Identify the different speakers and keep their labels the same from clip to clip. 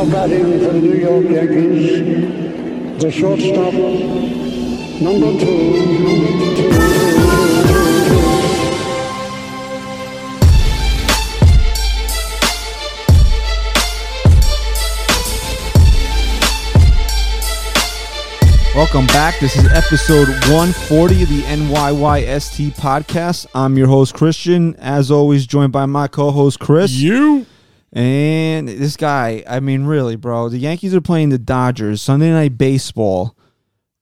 Speaker 1: Now batting for the New York Yankees, the shortstop, number two, number two.
Speaker 2: Welcome back. This is episode 140 of the NYYST podcast. I'm your host, Christian. As always, joined by my co host, Chris.
Speaker 3: You.
Speaker 2: And this guy, I mean, really, bro, the Yankees are playing the Dodgers, Sunday Night Baseball,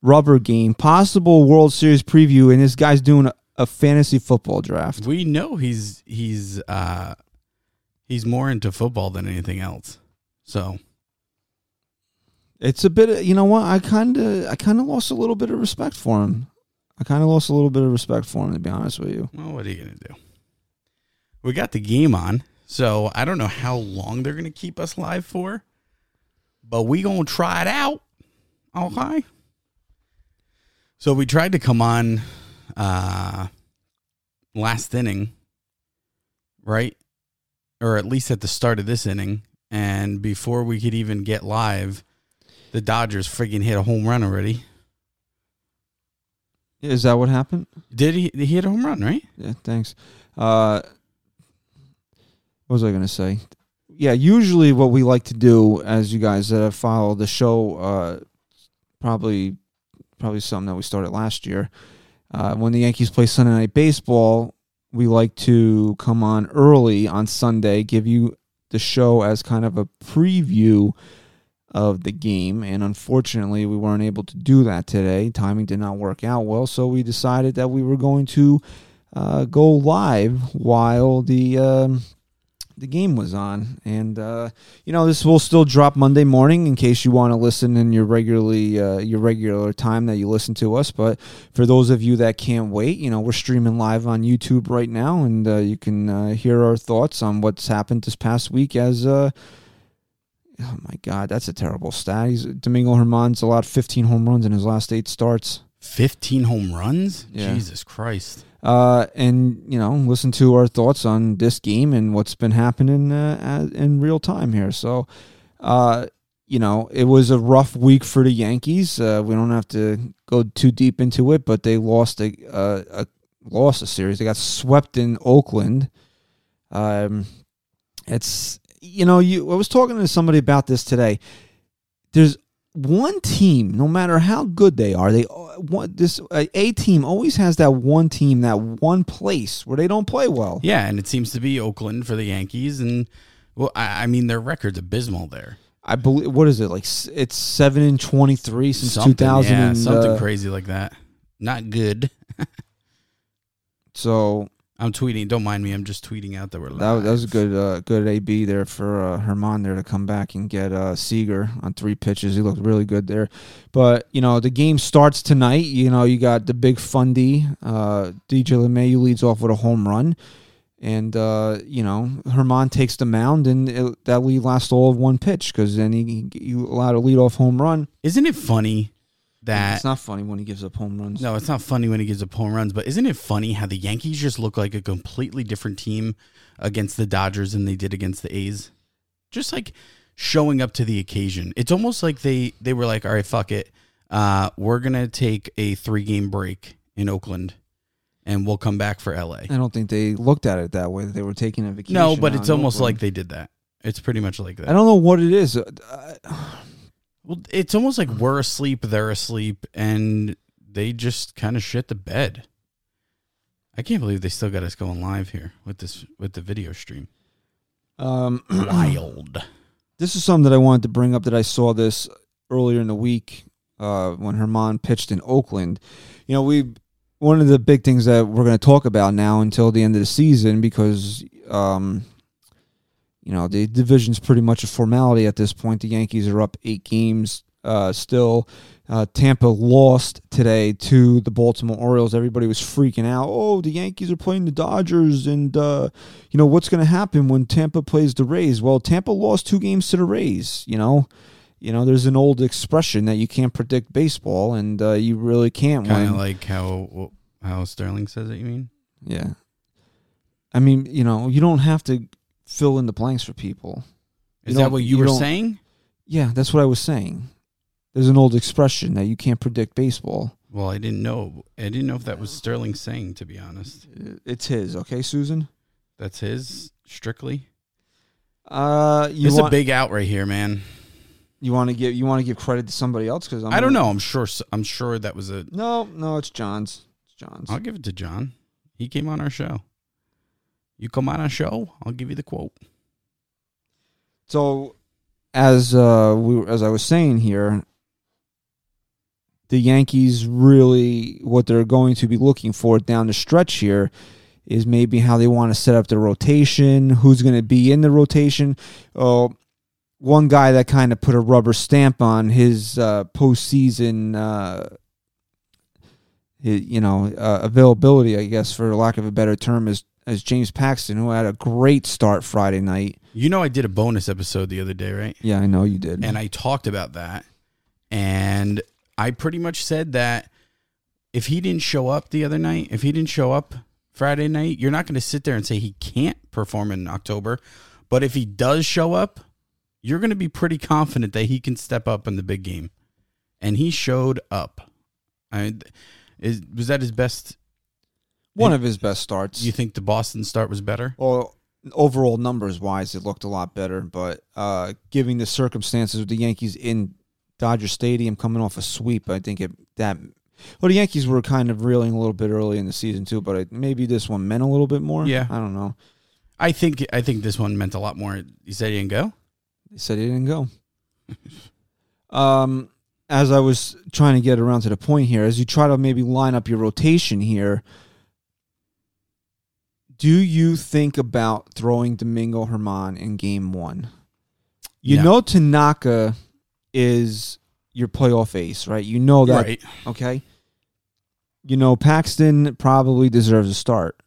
Speaker 2: rubber game, possible World Series preview, and this guy's doing a, a fantasy football draft.
Speaker 3: We know he's he's uh he's more into football than anything else. So
Speaker 2: It's a bit of, you know what? I kind of, I kind of lost a little bit of respect for him. I kind of lost a little bit of respect for him, to be honest with you.
Speaker 3: well, what are you gonna do? We got the game on, so I don't know how long they're gonna keep us live for, but we gonna try it out. Okay. So we tried to come on uh last inning, right? Or at least at the start of this inning. And before we could even get live, the Dodgers friggin' hit a home run already.
Speaker 2: Is that what happened?
Speaker 3: Did he? He hit a home run, right?
Speaker 2: Yeah, thanks. Uh, what was I going to say? Yeah, usually what we like to do, as you guys that have followed the show, uh, probably probably something that we started last year. Uh, when the Yankees play Sunday Night Baseball, we like to come on early on Sunday, give you the show as kind of a preview of the game. And unfortunately, we weren't able to do that today. Timing did not work out well, so we decided that we were going to uh, go live while the um, the game was on. And uh, you know, this will still drop Monday morning in case you want to listen in your regularly uh, your regular time that you listen to us. But for those of you that can't wait, you know, we're streaming live on YouTube right now, and uh, you can uh, hear our thoughts on what's happened this past week as. Uh, Oh my God, that's a terrible stat. He's Domingo Germán's allowed 15 home runs in his last eight starts.
Speaker 3: 15 home runs?
Speaker 2: Yeah.
Speaker 3: Jesus Christ.
Speaker 2: Uh, and you know, listen to our thoughts on this game and what's been happening uh, in real time here. So, uh, you know, it was a rough week for the Yankees. Uh, we don't have to go too deep into it, but they lost a, a, a lost a series. They got swept in Oakland. Um, it's you know, you I was talking to somebody about this today. There's one team, no matter how good they are, they want this a, a team always has that one team, that one place where they don't play well.
Speaker 3: Yeah, and it seems to be Oakland for the Yankees. And, well, I, I mean, their record's abysmal there.
Speaker 2: I believe what is it like? It's seven and twenty three since two
Speaker 3: Something,
Speaker 2: thousand.
Speaker 3: yeah,
Speaker 2: and
Speaker 3: something
Speaker 2: uh,
Speaker 3: crazy like that. Not good.
Speaker 2: So
Speaker 3: I'm tweeting. Don't mind me. I'm just tweeting out that we're live.
Speaker 2: that, that was a good, uh, good AB there for uh, Germán there to come back and get uh, Seager on three pitches. He looked really good there. But you know the game starts tonight. You know you got the big fundy. Uh, DJ LeMahieu leads off with a home run, and uh, you know Germán takes the mound, and it, that lead lasts all of one pitch because then he, he allowed a lead off home run.
Speaker 3: Isn't it funny that.
Speaker 2: it's not funny when he gives up home runs.
Speaker 3: no, it's not funny when he gives up home runs, but isn't it funny how the Yankees just look like a completely different team against the Dodgers than they did against the A's? Just like showing up to the occasion. It's almost like they they were like, all right, fuck it. Uh, we're gonna take a three game break in Oakland, and we'll come back for LA.
Speaker 2: I don't think they looked at it that way. They were taking a vacation.
Speaker 3: No, but it's almost
Speaker 2: Oakland.
Speaker 3: like they did that. It's pretty much like that.
Speaker 2: I don't know what it is. Uh,
Speaker 3: Well, it's almost like we're asleep, they're asleep, and they just kind of shit the bed. I can't believe they still got us going live here with this with the video stream.
Speaker 2: Um,
Speaker 3: Wild.
Speaker 2: this is something that I wanted to bring up that I saw this earlier in the week uh, when Germán pitched in Oakland. You know, we one of the big things that we're going to talk about now until the end of the season because um, you know the division's pretty much a formality at this point. The Yankees are up eight games uh, still. Uh, Tampa lost today to the Baltimore Orioles. Everybody was freaking out. Oh, the Yankees are playing the Dodgers, and uh, you know what's going to happen when Tampa plays the Rays? Well, Tampa lost two games to the Rays. You know, you know, there's an old expression that you can't predict baseball, and uh, you really can't
Speaker 3: Kind of like how how Sterling says it. You mean?
Speaker 2: yeah, I mean, you know, you don't have to fill in the blanks for people.
Speaker 3: Is
Speaker 2: You
Speaker 3: that what you,
Speaker 2: you
Speaker 3: were saying?
Speaker 2: Yeah, that's what I was saying. There's an old expression that you can't predict baseball.
Speaker 3: Well, I didn't know. I didn't know if that was Sterling saying. To be honest,
Speaker 2: It's his, okay, Suzyn.
Speaker 3: that's his strictly.
Speaker 2: Uh, you
Speaker 3: It's
Speaker 2: want
Speaker 3: a big out right here, man.
Speaker 2: you want to give you want to give credit to somebody else because
Speaker 3: I don't know. I'm sure. I'm sure that was a.
Speaker 2: No, no, it's John's. It's John's.
Speaker 3: I'll give it to John. He came on our show. You come on a show, I'll give you the quote.
Speaker 2: So, as uh, we as I was saying here, the Yankees really what they're going to be looking for down the stretch here is maybe how they want to set up the rotation, who's going to be in the rotation. Oh, one guy that kind of put a rubber stamp on his uh, postseason, uh, you know, uh, availability, I guess, for lack of a better term, is as James Paxton, who had a great start Friday night.
Speaker 3: You know, I did a bonus episode the other day, right?
Speaker 2: Yeah, I know you did.
Speaker 3: And I talked about that. And I pretty much said that if he didn't show up the other night, if he didn't show up Friday night, you're not going to sit there and say he can't perform in October. But if he does show up, you're going to be pretty confident that he can step up in the big game. And he showed up. I is was that his best?
Speaker 2: One of his best starts.
Speaker 3: You think the Boston start was better?
Speaker 2: well, overall numbers wise, it looked a lot better. But uh, given the circumstances of the Yankees in Dodger Stadium coming off a sweep, I think it that. Well, the Yankees were kind of reeling a little bit early in the season too, but I, maybe this one meant a little bit more.
Speaker 3: Yeah.
Speaker 2: I don't know.
Speaker 3: I think I think this one meant a lot more. You said he didn't go.
Speaker 2: They said he didn't go. um, as I was trying to get around to the point here, as you try to maybe line up your rotation here, do you think about throwing Domingo Germán in game one? You
Speaker 3: No.
Speaker 2: know Tanaka is your playoff ace, right? You know that,
Speaker 3: right.
Speaker 2: okay? You know Paxton probably deserves a start.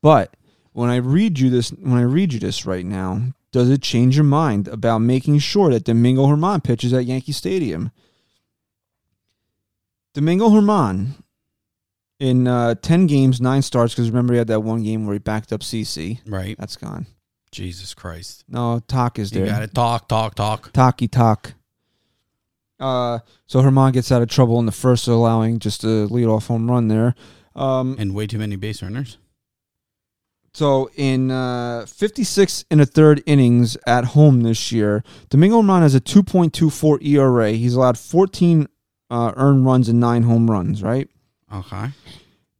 Speaker 2: But when I read you this when I read you this right now, does it change your mind about making sure that Domingo Germán pitches at Yankee Stadium? Domingo Germán in uh, 10 games, 9 starts because remember he had that one game where he backed up CC.
Speaker 3: Right.
Speaker 2: That's gone.
Speaker 3: Jesus Christ.
Speaker 2: No, Talk is
Speaker 3: You
Speaker 2: there.
Speaker 3: got to talk, talk, talk.
Speaker 2: Taki Talk. Uh, so Germán gets out of trouble in the first, allowing just a leadoff home run there. Um,
Speaker 3: And way too many base runners.
Speaker 2: So in uh, 56 and a third innings at home this year, Domingo Germán has a 2.24 ERA. He's allowed 14 uh, earned runs and nine home runs. Right
Speaker 3: Okay.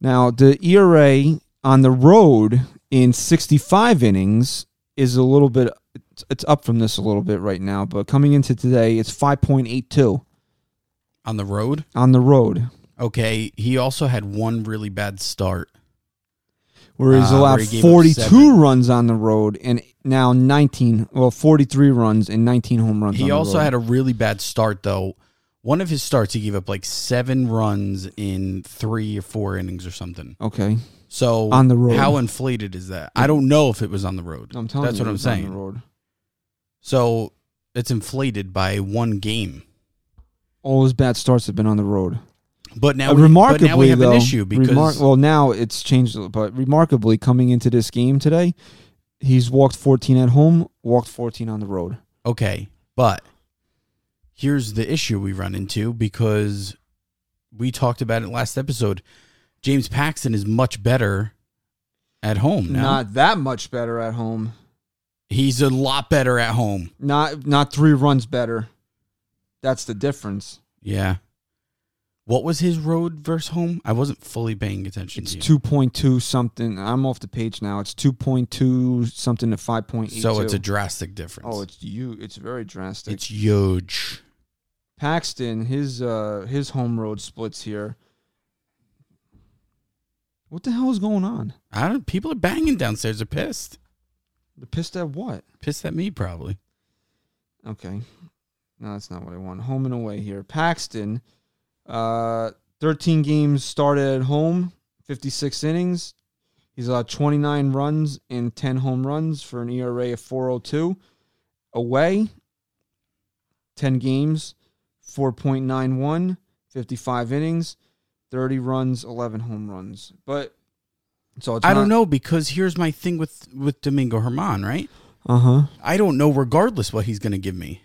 Speaker 2: now, the ERA on the road in 65 innings is a little bit. It's, it's up from this a little bit right now, but coming into today, it's 5.82
Speaker 3: On the road.
Speaker 2: on the road,
Speaker 3: Okay. He also had one really bad start.
Speaker 2: where he's
Speaker 3: Uh,
Speaker 2: allowed
Speaker 3: where he gave up
Speaker 2: 42
Speaker 3: seven.
Speaker 2: runs on the road and now 19, well, 43 runs and 19 home runs. on
Speaker 3: He
Speaker 2: the
Speaker 3: also
Speaker 2: road.
Speaker 3: had a really bad start, though. One of his starts, he gave up like seven runs in three or four innings or something.
Speaker 2: okay.
Speaker 3: So
Speaker 2: On the road.
Speaker 3: how inflated is that? I don't know if it was on the road.
Speaker 2: I'm telling
Speaker 3: That's
Speaker 2: you,
Speaker 3: what I'm
Speaker 2: it's on the
Speaker 3: saying.
Speaker 2: road.
Speaker 3: So it's inflated by one game.
Speaker 2: All his bad starts have been on the road.
Speaker 3: But now,
Speaker 2: Uh,
Speaker 3: we,
Speaker 2: remarkably,
Speaker 3: but now we have
Speaker 2: though,
Speaker 3: an issue because
Speaker 2: remar- well, now it's changed, but remarkably, coming into this game today, he's walked 14 at home, walked 14 on the road.
Speaker 3: Okay, but here's the issue we run into because we talked about it last episode. James Paxton is much better at home now.
Speaker 2: Not that much better at home.
Speaker 3: He's a lot better at home.
Speaker 2: Not not three runs better. That's the difference.
Speaker 3: Yeah. What was his road versus home? I wasn't fully paying attention
Speaker 2: It's two point two something. I'm off the page now. It's two point two something to five point eight.
Speaker 3: so it's a drastic difference.
Speaker 2: oh, it's you. It's very drastic.
Speaker 3: it's huge.
Speaker 2: Paxton, his uh his home road splits here. What the hell is going on?
Speaker 3: I don't. People are banging downstairs. They're pissed.
Speaker 2: The pissed at what?
Speaker 3: Pissed at me probably.
Speaker 2: Okay. No, that's not what I want. Home and away here. Paxton, uh, 13 games started at home, 56 innings. He's allowed 29 runs and 10 home runs for an ERA of 402. Away, 10 games, 4.91, 55 innings, 30 runs, 11 home runs. But so it's
Speaker 3: I don't know because here's my thing with with Domingo Germán. Right.
Speaker 2: Uh huh.
Speaker 3: I don't know regardless what he's going to give me.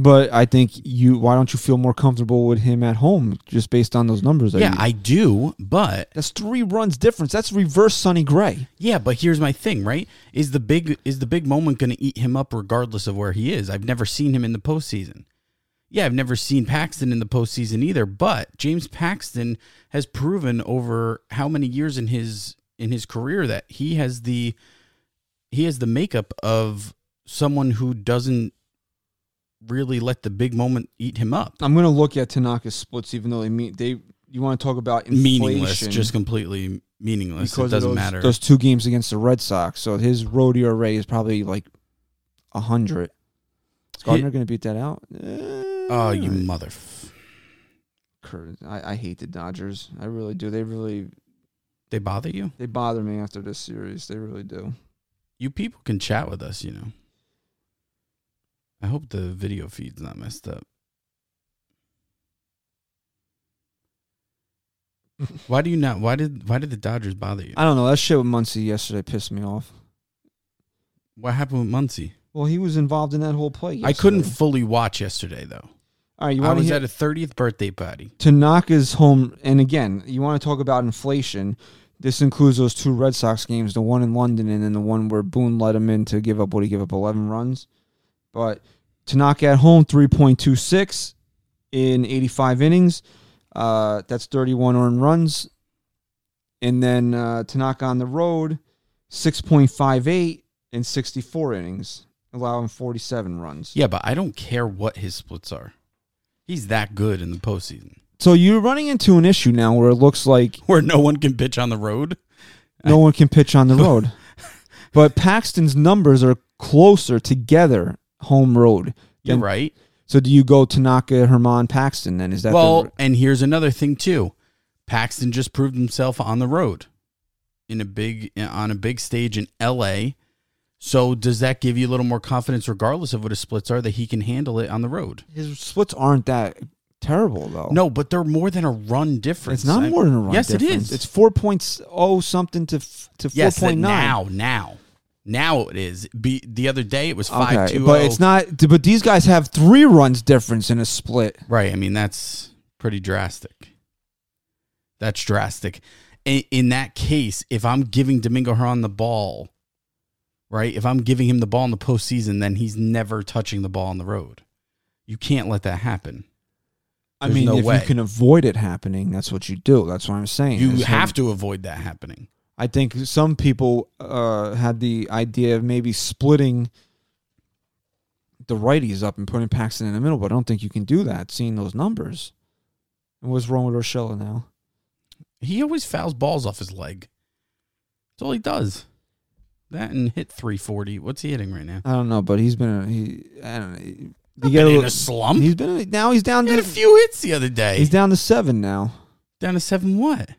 Speaker 2: But I think you. Why don't you feel more comfortable with him at home, just based on those numbers?
Speaker 3: Yeah,
Speaker 2: you-
Speaker 3: I do, but
Speaker 2: that's three runs difference. That's reverse Sonny Gray.
Speaker 3: yeah, but here's my thing, right? Is the big is the big moment going to eat him up regardless of where he is? I've never seen him in the postseason. Yeah, I've never seen Paxton in the postseason either, but James Paxton has proven over how many years in his in his career that he has the he has the makeup of someone who doesn't really let the big moment eat him up.
Speaker 2: I'm gonna look at Tanaka's splits, even though they mean they. You want to talk about inflation,
Speaker 3: Meaningless, just completely meaningless.
Speaker 2: because
Speaker 3: it doesn't
Speaker 2: those,
Speaker 3: matter.
Speaker 2: Those two games against the Red Sox, so his road ERA is probably like hundred. Is Gardner going to beat that out?
Speaker 3: Eh, oh, you
Speaker 2: Uh,
Speaker 3: mother!
Speaker 2: I, I hate the Dodgers. I really do. They really
Speaker 3: they bother you?
Speaker 2: they bother me after this series. They really do.
Speaker 3: You people can chat with us, you know. I hope the video feed's not messed up. why do you not? Why did why did the Dodgers bother you?
Speaker 2: I don't know. That shit with Muncy yesterday pissed me off.
Speaker 3: What happened with Muncy?
Speaker 2: Well, he was involved in that whole play.
Speaker 3: I couldn't
Speaker 2: yesterday.
Speaker 3: fully watch yesterday though.
Speaker 2: All right, you
Speaker 3: I
Speaker 2: want to
Speaker 3: was at a thirtieth birthday party.
Speaker 2: Tanaka's home, and again, you want to talk about inflation. This includes those two Red Sox games, the one in London and then the one where Boone let him in to give up what he gave up eleven runs. But Tanaka at home, three point two six in eighty five innings. Uh, that's thirty one earned runs, and then uh, Tanaka on the road, six point five eight in sixty four innings, allowing forty seven runs.
Speaker 3: Yeah, but I don't care what his splits are. He's that good in the postseason,
Speaker 2: So you're running into an issue now where it looks like
Speaker 3: where no one can pitch on the road.
Speaker 2: no one can pitch on the road. But Paxton's numbers are closer together home road.
Speaker 3: You're right.
Speaker 2: So do you go Tanaka, Germán, Paxton then? Is that
Speaker 3: well,
Speaker 2: the,
Speaker 3: and here's another thing too. Paxton just proved himself on the road in a big on a big stage in LA. So does that give you a little more confidence regardless of what his splits are that he can handle it on the road?
Speaker 2: his splits aren't that terrible though.
Speaker 3: No, but they're more than a run difference.
Speaker 2: it's not
Speaker 3: I-
Speaker 2: more than a run
Speaker 3: Yes, it
Speaker 2: difference.
Speaker 3: is.
Speaker 2: It's four point oh something to to four
Speaker 3: yes, that
Speaker 2: point nine.
Speaker 3: now, now. Now it is. Be, the other day it was five
Speaker 2: Okay,
Speaker 3: two. oh.
Speaker 2: but it's not. But these guys have three runs difference in a split.
Speaker 3: Right. I mean, that's pretty drastic. That's drastic. In, in that case, if I'm giving Domingo Germán the ball, right? If I'm giving him the ball in the postseason, then he's never touching the ball on the road. You can't let that happen.
Speaker 2: I mean,
Speaker 3: no
Speaker 2: if
Speaker 3: way.
Speaker 2: you can avoid it happening, that's what you do. That's what I'm saying.
Speaker 3: You
Speaker 2: is
Speaker 3: have to avoid that happening.
Speaker 2: I think some people uh, had the idea of maybe splitting the righties up and putting Paxton in the middle, but I don't think you can do that. Seeing those numbers, and what's wrong with Urshela now?
Speaker 3: He always fouls balls off his leg. That's all he does. That and hit 340. What's he hitting right now?
Speaker 2: I don't know, but he's been a, he. I don't know. You
Speaker 3: Been
Speaker 2: get a
Speaker 3: in a slump.
Speaker 2: He's been now. He's down
Speaker 3: He had
Speaker 2: to
Speaker 3: a few hits the other day.
Speaker 2: he's down to seven now,
Speaker 3: down to seven what?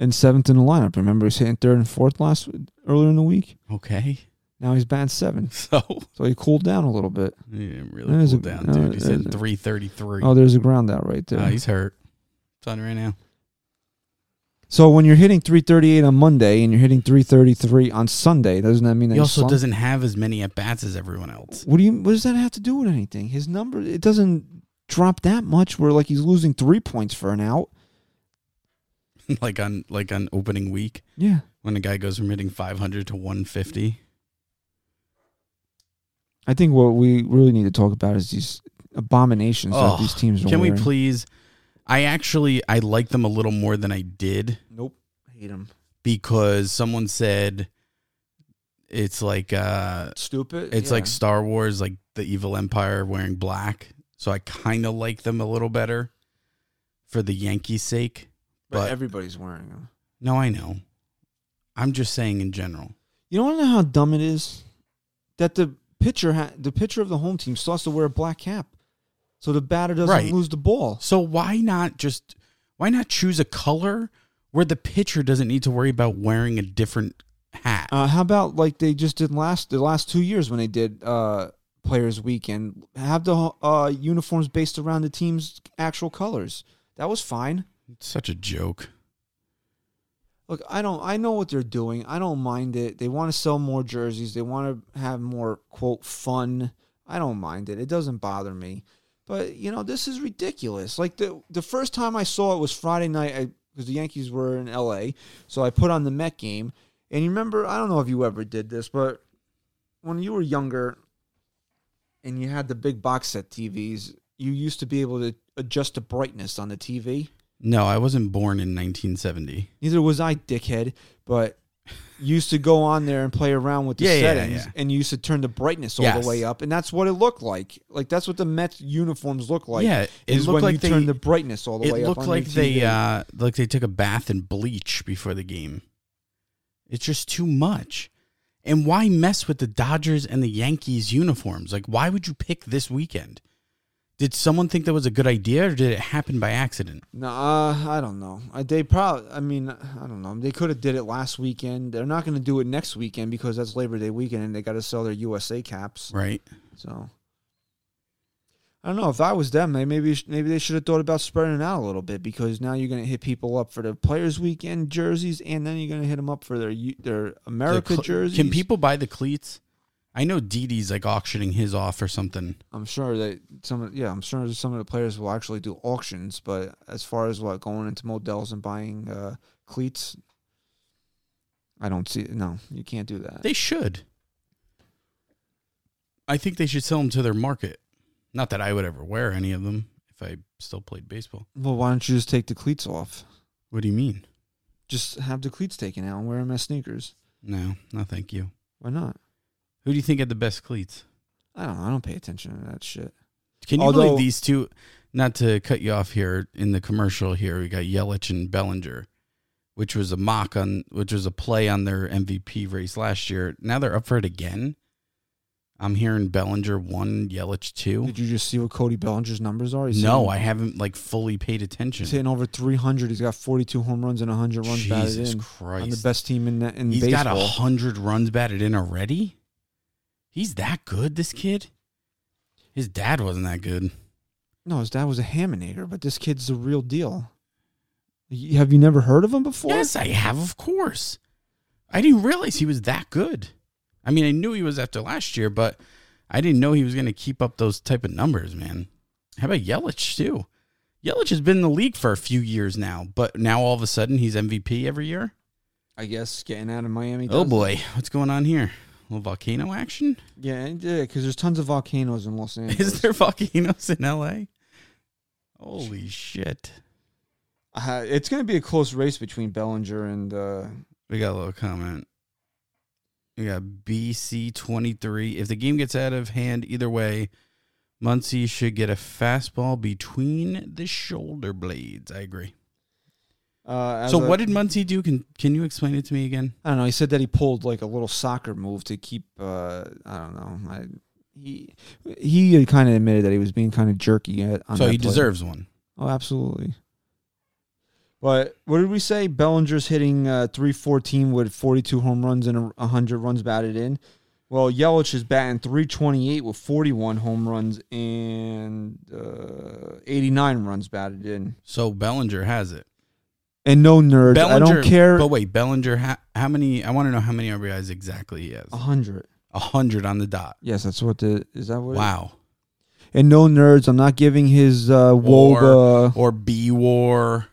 Speaker 2: and seventh in the lineup. Remember, he's hitting third and fourth last earlier in the week.
Speaker 3: Okay.
Speaker 2: Now he's batting seven,
Speaker 3: So
Speaker 2: so he cooled down a little bit.
Speaker 3: he didn't really cool
Speaker 2: a-
Speaker 3: down,
Speaker 2: no,
Speaker 3: dude. He's hitting 333.
Speaker 2: Oh, there's a ground out right there.
Speaker 3: Uh, he's hurt. It's on right now.
Speaker 2: So when you're hitting 338 on Monday and you're hitting 333 on Sunday, doesn't that mean that
Speaker 3: He also doesn't have as many at bats as everyone else.
Speaker 2: What do you? What does that have to do with anything? His number it doesn't drop that much. Where like he's losing three points for an out.
Speaker 3: like on like on opening week
Speaker 2: Yeah,
Speaker 3: when a guy goes from hitting 500 to 150.
Speaker 2: I think what we really need to talk about is these abominations
Speaker 3: Oh,
Speaker 2: that these teams are
Speaker 3: Can we please? I actually I like them a little more than I did
Speaker 2: Nope, hate them.
Speaker 3: because someone said it's like uh
Speaker 2: Stupid.
Speaker 3: it's
Speaker 2: Yeah.
Speaker 3: like Star Wars like the evil empire wearing black. So I kind of like them a little better for the Yankees sake.
Speaker 2: but,
Speaker 3: but-
Speaker 2: everybody's wearing them.
Speaker 3: No, I know. I'm just saying in general.
Speaker 2: You don't know how dumb it is that the pitcher ha- the pitcher of the home team still has to wear a black cap, so the batter doesn't
Speaker 3: Right.
Speaker 2: lose the ball.
Speaker 3: So why not just why not choose a color where the pitcher doesn't need to worry about wearing a different hat?
Speaker 2: Uh, how about like they just did last the last two years when they did uh, Players Weekend? Have the uh, uniforms based around the team's actual colors. That was fine.
Speaker 3: It's such a joke.
Speaker 2: Look, I don't. I know what they're doing. I don't mind it. They want to sell more jerseys. They want to have more quote fun I don't mind it. It doesn't bother me. But you know, this is ridiculous. Like the the first time I saw it was Friday night because the Yankees were in L.A. So I put on the Met game, and you remember? I don't know if you ever did this, but when you were younger, and you had the big box set TVs, you used to be able to adjust the brightness on the TV.
Speaker 3: No, I wasn't born in 1970.
Speaker 2: Neither was I, dickhead. But used to go on there and play around with the
Speaker 3: Yeah, yeah,
Speaker 2: settings,
Speaker 3: yeah.
Speaker 2: and used to turn the brightness all
Speaker 3: Yes.
Speaker 2: the way up, and that's what it looked like. Like that's what the Mets uniforms look like.
Speaker 3: yeah, it
Speaker 2: is
Speaker 3: looked
Speaker 2: when
Speaker 3: like
Speaker 2: you
Speaker 3: they.
Speaker 2: turn the brightness all the way up.
Speaker 3: It
Speaker 2: looked
Speaker 3: like they uh like they took a bath in bleach before the game. It's just too much. And why mess with the Dodgers and the Yankees uniforms? Like, why would you pick this weekend? Did someone think that was a good idea, or did it happen by accident?
Speaker 2: No, uh, I don't know. Uh, They probably. I mean, I don't know. They could have did it last weekend. They're not going to do it next weekend because that's Labor Day weekend, and they got to sell their USA caps.
Speaker 3: Right?
Speaker 2: So I don't know. If I was them, they maybe maybe they should have thought about spreading it out a little bit because now you're going to hit people up for the Players Weekend jerseys, and then you're going to hit them up for their their America
Speaker 3: The cl-
Speaker 2: jerseys.
Speaker 3: Can people buy the cleats? I know Didi's like auctioning his off or something.
Speaker 2: I'm sure that some. of- Yeah, I'm sure some of the players will actually do auctions. But as far as what going into Models and buying uh, cleats, I don't see. No, you can't do that.
Speaker 3: They should. I think they should sell them to their market. Not that I would ever wear any of them if I still played baseball.
Speaker 2: well, why don't you just take the cleats off?
Speaker 3: What do you mean?
Speaker 2: Just have the cleats taken out and wear them as sneakers.
Speaker 3: No, no, thank you.
Speaker 2: Why not?
Speaker 3: Who do you think had the best cleats?
Speaker 2: I don't know. I don't pay attention to that shit.
Speaker 3: Can you
Speaker 2: Although-
Speaker 3: believe these two? Not to cut you off here in the commercial. Here we got Yelich and Bellinger, which was a mock on, which was a play on their MVP race last year. Now they're up for it again. I'm hearing Bellinger one, Yelich two.
Speaker 2: Did you just see what Cody Bellinger's numbers are? He's
Speaker 3: No,
Speaker 2: hitting-
Speaker 3: I haven't like fully paid attention.
Speaker 2: He's hitting over 300. He's got 42 home runs and 100 runs batted
Speaker 3: Jesus
Speaker 2: in. On the best team in in
Speaker 3: He's
Speaker 2: baseball.
Speaker 3: got a hundred runs batted in already. He's that good, this kid. His dad wasn't that good.
Speaker 2: No, his dad was a Haminator, but this kid's the real deal. Y- Have you never heard of him before?
Speaker 3: Yes, I have, of course. I didn't realize he was that good. I mean, I knew he was after last year, but I didn't know he was going to keep up those type of numbers, man. How about Yelich too? Yelich has been in the league for a few years now, but now all of a sudden he's MVP every year.
Speaker 2: I guess getting out of Miami.
Speaker 3: Oh
Speaker 2: does-
Speaker 3: boy, what's going on here? Little volcano action?
Speaker 2: Yeah, because there's tons of volcanoes in Los Angeles.
Speaker 3: Is there volcanoes in LA? Holy shit.
Speaker 2: Uh, it's going to be a close race between Bellinger and. Uh,
Speaker 3: We got a little comment. We got BC twenty three. If the game gets out of hand either way, Muncy should get a fastball between the shoulder blades. I agree.
Speaker 2: Uh,
Speaker 3: So
Speaker 2: a-
Speaker 3: what did Muncy do? Can can you explain it to me again?
Speaker 2: I don't know. He said that he pulled like a little soccer move to keep. Uh, I don't know. I, he he kind of admitted that he was being kind of jerky. At,
Speaker 3: so he
Speaker 2: play.
Speaker 3: deserves one.
Speaker 2: Oh, absolutely. But what did we say? Bellinger's hitting uh, 314 with 42 home runs and a 100 runs batted in. Well, Yelich is batting 328 with 41 home runs and uh, 89 runs batted in.
Speaker 3: So Bellinger has it.
Speaker 2: And no nerds. I don't care.
Speaker 3: But wait, Bellinger, how, how many? I want to know how many RBIs exactly he has.
Speaker 2: A 100.
Speaker 3: A hundred on the dot.
Speaker 2: Yes, that's what the. Is that what?
Speaker 3: Wow.
Speaker 2: And no nerds. I'm not giving his uh,
Speaker 3: Or-
Speaker 2: WOBA,
Speaker 3: Or B War.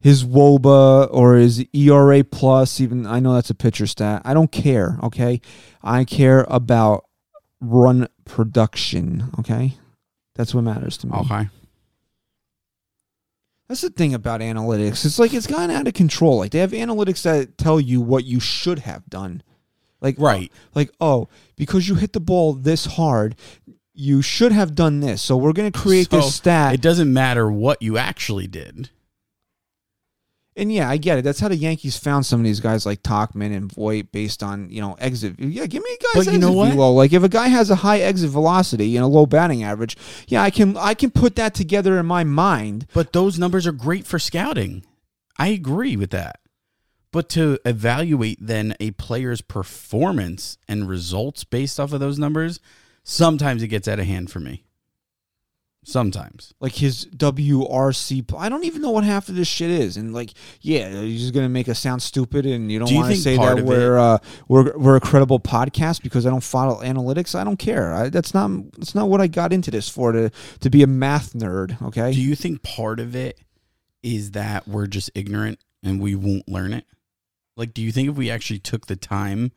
Speaker 2: his WOBA or his ERA plus. Even I know that's a pitcher stat. I don't care. Okay, I care about run production. Okay, that's what matters to me.
Speaker 3: Okay.
Speaker 2: That's the thing about analytics. It's like it's gone out of control. Like they have analytics that tell you what you should have done. Like oh,
Speaker 3: Right.
Speaker 2: like oh, because you hit the ball this hard, you should have done this. So we're going to create
Speaker 3: So
Speaker 2: this stat.
Speaker 3: It doesn't matter what you actually did.
Speaker 2: And yeah, I get it. That's how the Yankees found some of these guys like Tauchman and Voit based on you know exit. Yeah, give me a guys
Speaker 3: But you
Speaker 2: exit
Speaker 3: know what?
Speaker 2: Like if a guy has a high exit velocity and a low batting average, yeah, I can I can put that together in my mind.
Speaker 3: But those numbers are great for scouting. I agree with that. But to evaluate then a player's performance and results based off of those numbers, sometimes it gets out of hand for me. Sometimes.
Speaker 2: like his WRC. I don't even know what half of this shit is, and like, yeah, you're just gonna make us sound stupid, and you don't
Speaker 3: Do you
Speaker 2: want to
Speaker 3: think
Speaker 2: say
Speaker 3: part
Speaker 2: that
Speaker 3: of
Speaker 2: we're uh, we're we're a credible podcast because I don't follow analytics. I don't care. I, that's not that's not what I got into this for to to be a math nerd. Okay,
Speaker 3: Do you think part of it is that we're just ignorant and we won't learn it? Like, do you think if we actually took the time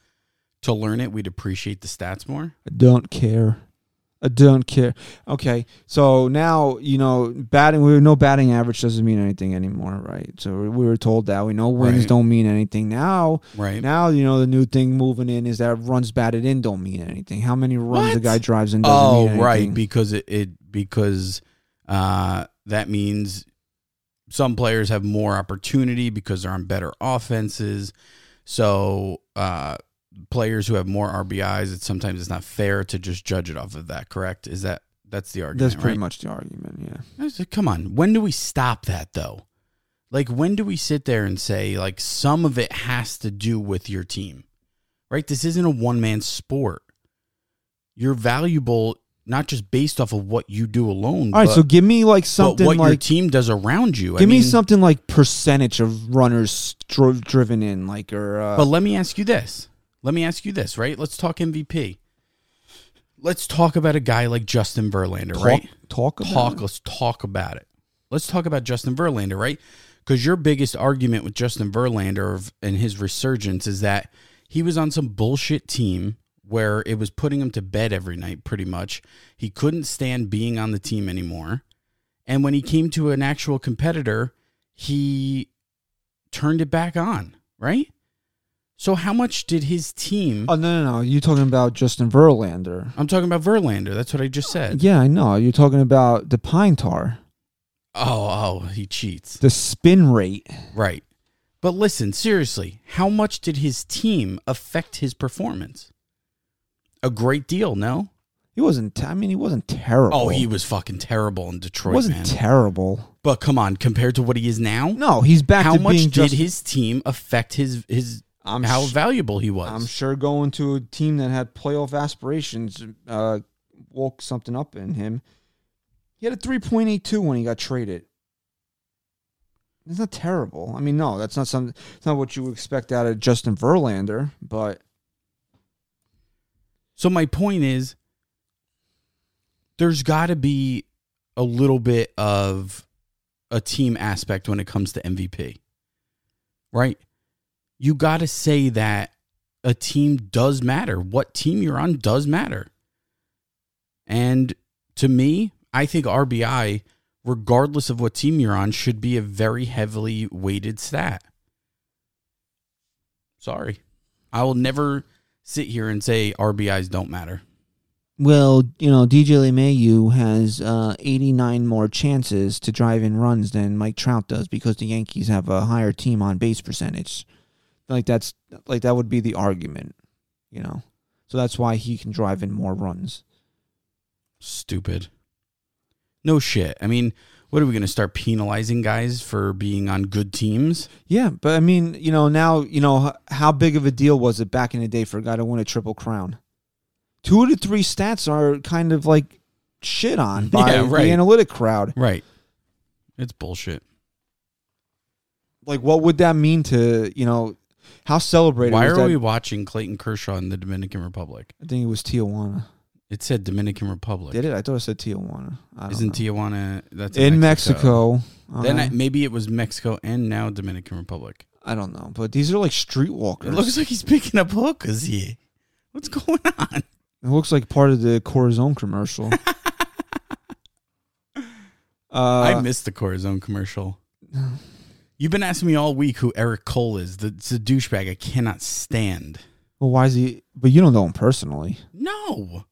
Speaker 3: to learn it, we'd appreciate the stats more?
Speaker 2: I don't care. I don't care. Okay, so now you know batting. We know batting average doesn't mean anything anymore, right? So we were told that. We know wins
Speaker 3: Right.
Speaker 2: don't mean anything now.
Speaker 3: Right.
Speaker 2: Now you know the new thing moving in is that runs batted in don't mean anything. How many runs a guy drives in doesn't
Speaker 3: oh,
Speaker 2: mean
Speaker 3: right. Because it, it because uh, that means some players have more opportunity because they're on better offenses. So uh, players who have more RBIs, it sometimes it's not fair to just judge it off of that. Correct? Is that that's the argument?
Speaker 2: That's pretty
Speaker 3: right?
Speaker 2: much the argument. Yeah.
Speaker 3: Said, come on. When do we stop that though? Like when do we sit there and say like some of it has to do with your team? Right? This isn't a one man sport. You're valuable not just based off of what you do alone.
Speaker 2: All right,
Speaker 3: but,
Speaker 2: so give me like
Speaker 3: but
Speaker 2: something
Speaker 3: what your team does around you.
Speaker 2: give
Speaker 3: I
Speaker 2: me something like percentage of runners dro- driven in, like or uh,
Speaker 3: But let me ask you this. Let me ask you this, right? Let's talk MVP. Let's talk about a guy like Justin Verlander,
Speaker 2: talk,
Speaker 3: right?
Speaker 2: Talk about
Speaker 3: talk.
Speaker 2: it.
Speaker 3: Let's talk about it. Let's talk about Justin Verlander, right? Because your biggest argument with Justin Verlander and his resurgence is that he was on some bullshit team where it was putting him to bed every night, pretty much. He couldn't stand being on the team anymore. And when he came to an actual competitor, he turned it back on, right? So, how much did his team?
Speaker 2: Oh no, no, no! You're talking about Justin Verlander.
Speaker 3: I'm talking about Verlander. That's what I just said.
Speaker 2: Yeah, I know. You're talking about the pine tar,
Speaker 3: Oh, oh, he cheats.
Speaker 2: the spin rate.
Speaker 3: Right. But listen, seriously, how much did his team affect his performance? A great deal, no?
Speaker 2: He wasn't. I mean, he wasn't terrible.
Speaker 3: Oh, he was fucking terrible in Detroit.
Speaker 2: He wasn't
Speaker 3: man.
Speaker 2: terrible.
Speaker 3: but come on, compared to what he is now,
Speaker 2: No, he's back
Speaker 3: how much did
Speaker 2: just.
Speaker 3: his team affect his his
Speaker 2: I'm
Speaker 3: how
Speaker 2: sh-
Speaker 3: valuable he was?
Speaker 2: I'm sure going to a team that had playoff aspirations uh, woke something up in him. He had a 3.82 when he got traded. It's not terrible. I mean, no, that's not some. It's not what you would expect out of Justin Verlander. But
Speaker 3: So my point is there's got to be a little bit of a team aspect when it comes to MVP. Right? You got to say that a team does matter. What team you're on does matter. And to me, I think RBI regardless of what team you're on should be a very heavily weighted stat. Sorry. I will never sit here and say RBIs don't matter.
Speaker 2: well, you know, DJ LeMahieu has uh, 89 more chances to drive in runs than Mike Trout does because the Yankees have a higher team on base percentage. Like that's like that would be the argument, you know. So that's why he can drive in more runs.
Speaker 3: Stupid. No shit. I mean, what are we going to start penalizing guys for being on good teams?
Speaker 2: Yeah, but I mean, you know, now you know how big of a deal was it back in the day for a guy to win a triple crown? Two of the three stats are kind of like shit on by
Speaker 3: Yeah, right.
Speaker 2: the analytic crowd.
Speaker 3: Right. It's bullshit.
Speaker 2: Like, what would that mean to you know? How celebrated?
Speaker 3: Why
Speaker 2: was
Speaker 3: are
Speaker 2: that?
Speaker 3: we watching Clayton Kershaw in the Dominican Republic?
Speaker 2: I think it was Tijuana.
Speaker 3: It said Dominican Republic.
Speaker 2: Did it? I thought it said Tijuana. I don't
Speaker 3: Isn't
Speaker 2: know.
Speaker 3: Tijuana that's
Speaker 2: in Mexico?
Speaker 3: Then I, maybe it was Mexico and now Dominican Republic.
Speaker 2: I don't know, but these are like streetwalkers.
Speaker 3: It looks like he's picking up hookers here. What's going on?
Speaker 2: It looks like part of the Corazon commercial. uh,
Speaker 3: I missed the Corazon commercial. You've been asking me all week who Eric Cole is. The, it's a douchebag I cannot stand.
Speaker 2: well, why is he? But you don't know him personally.
Speaker 3: No,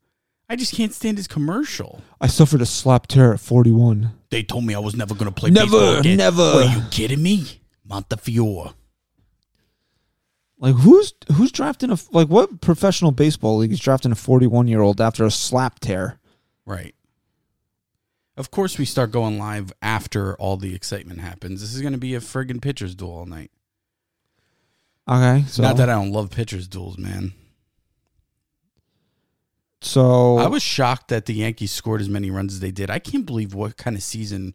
Speaker 3: I just can't stand his commercial.
Speaker 2: I suffered a slap tear at 41.
Speaker 3: They told me I was never going to play
Speaker 2: Never,
Speaker 3: baseball again.
Speaker 2: never.
Speaker 3: What, are you kidding me? Montefiore.
Speaker 2: Like who's who's drafting a like what professional baseball league is drafting a 41 year old after a slap tear?
Speaker 3: Right. Of course, we start going live after all the excitement happens. This is going to be a friggin' pitcher's duel all night.
Speaker 2: Okay, so
Speaker 3: Not that I don't love pitcher's duels, man.
Speaker 2: So
Speaker 3: I was shocked that the Yankees scored as many runs as they did. I can't believe what kind of season.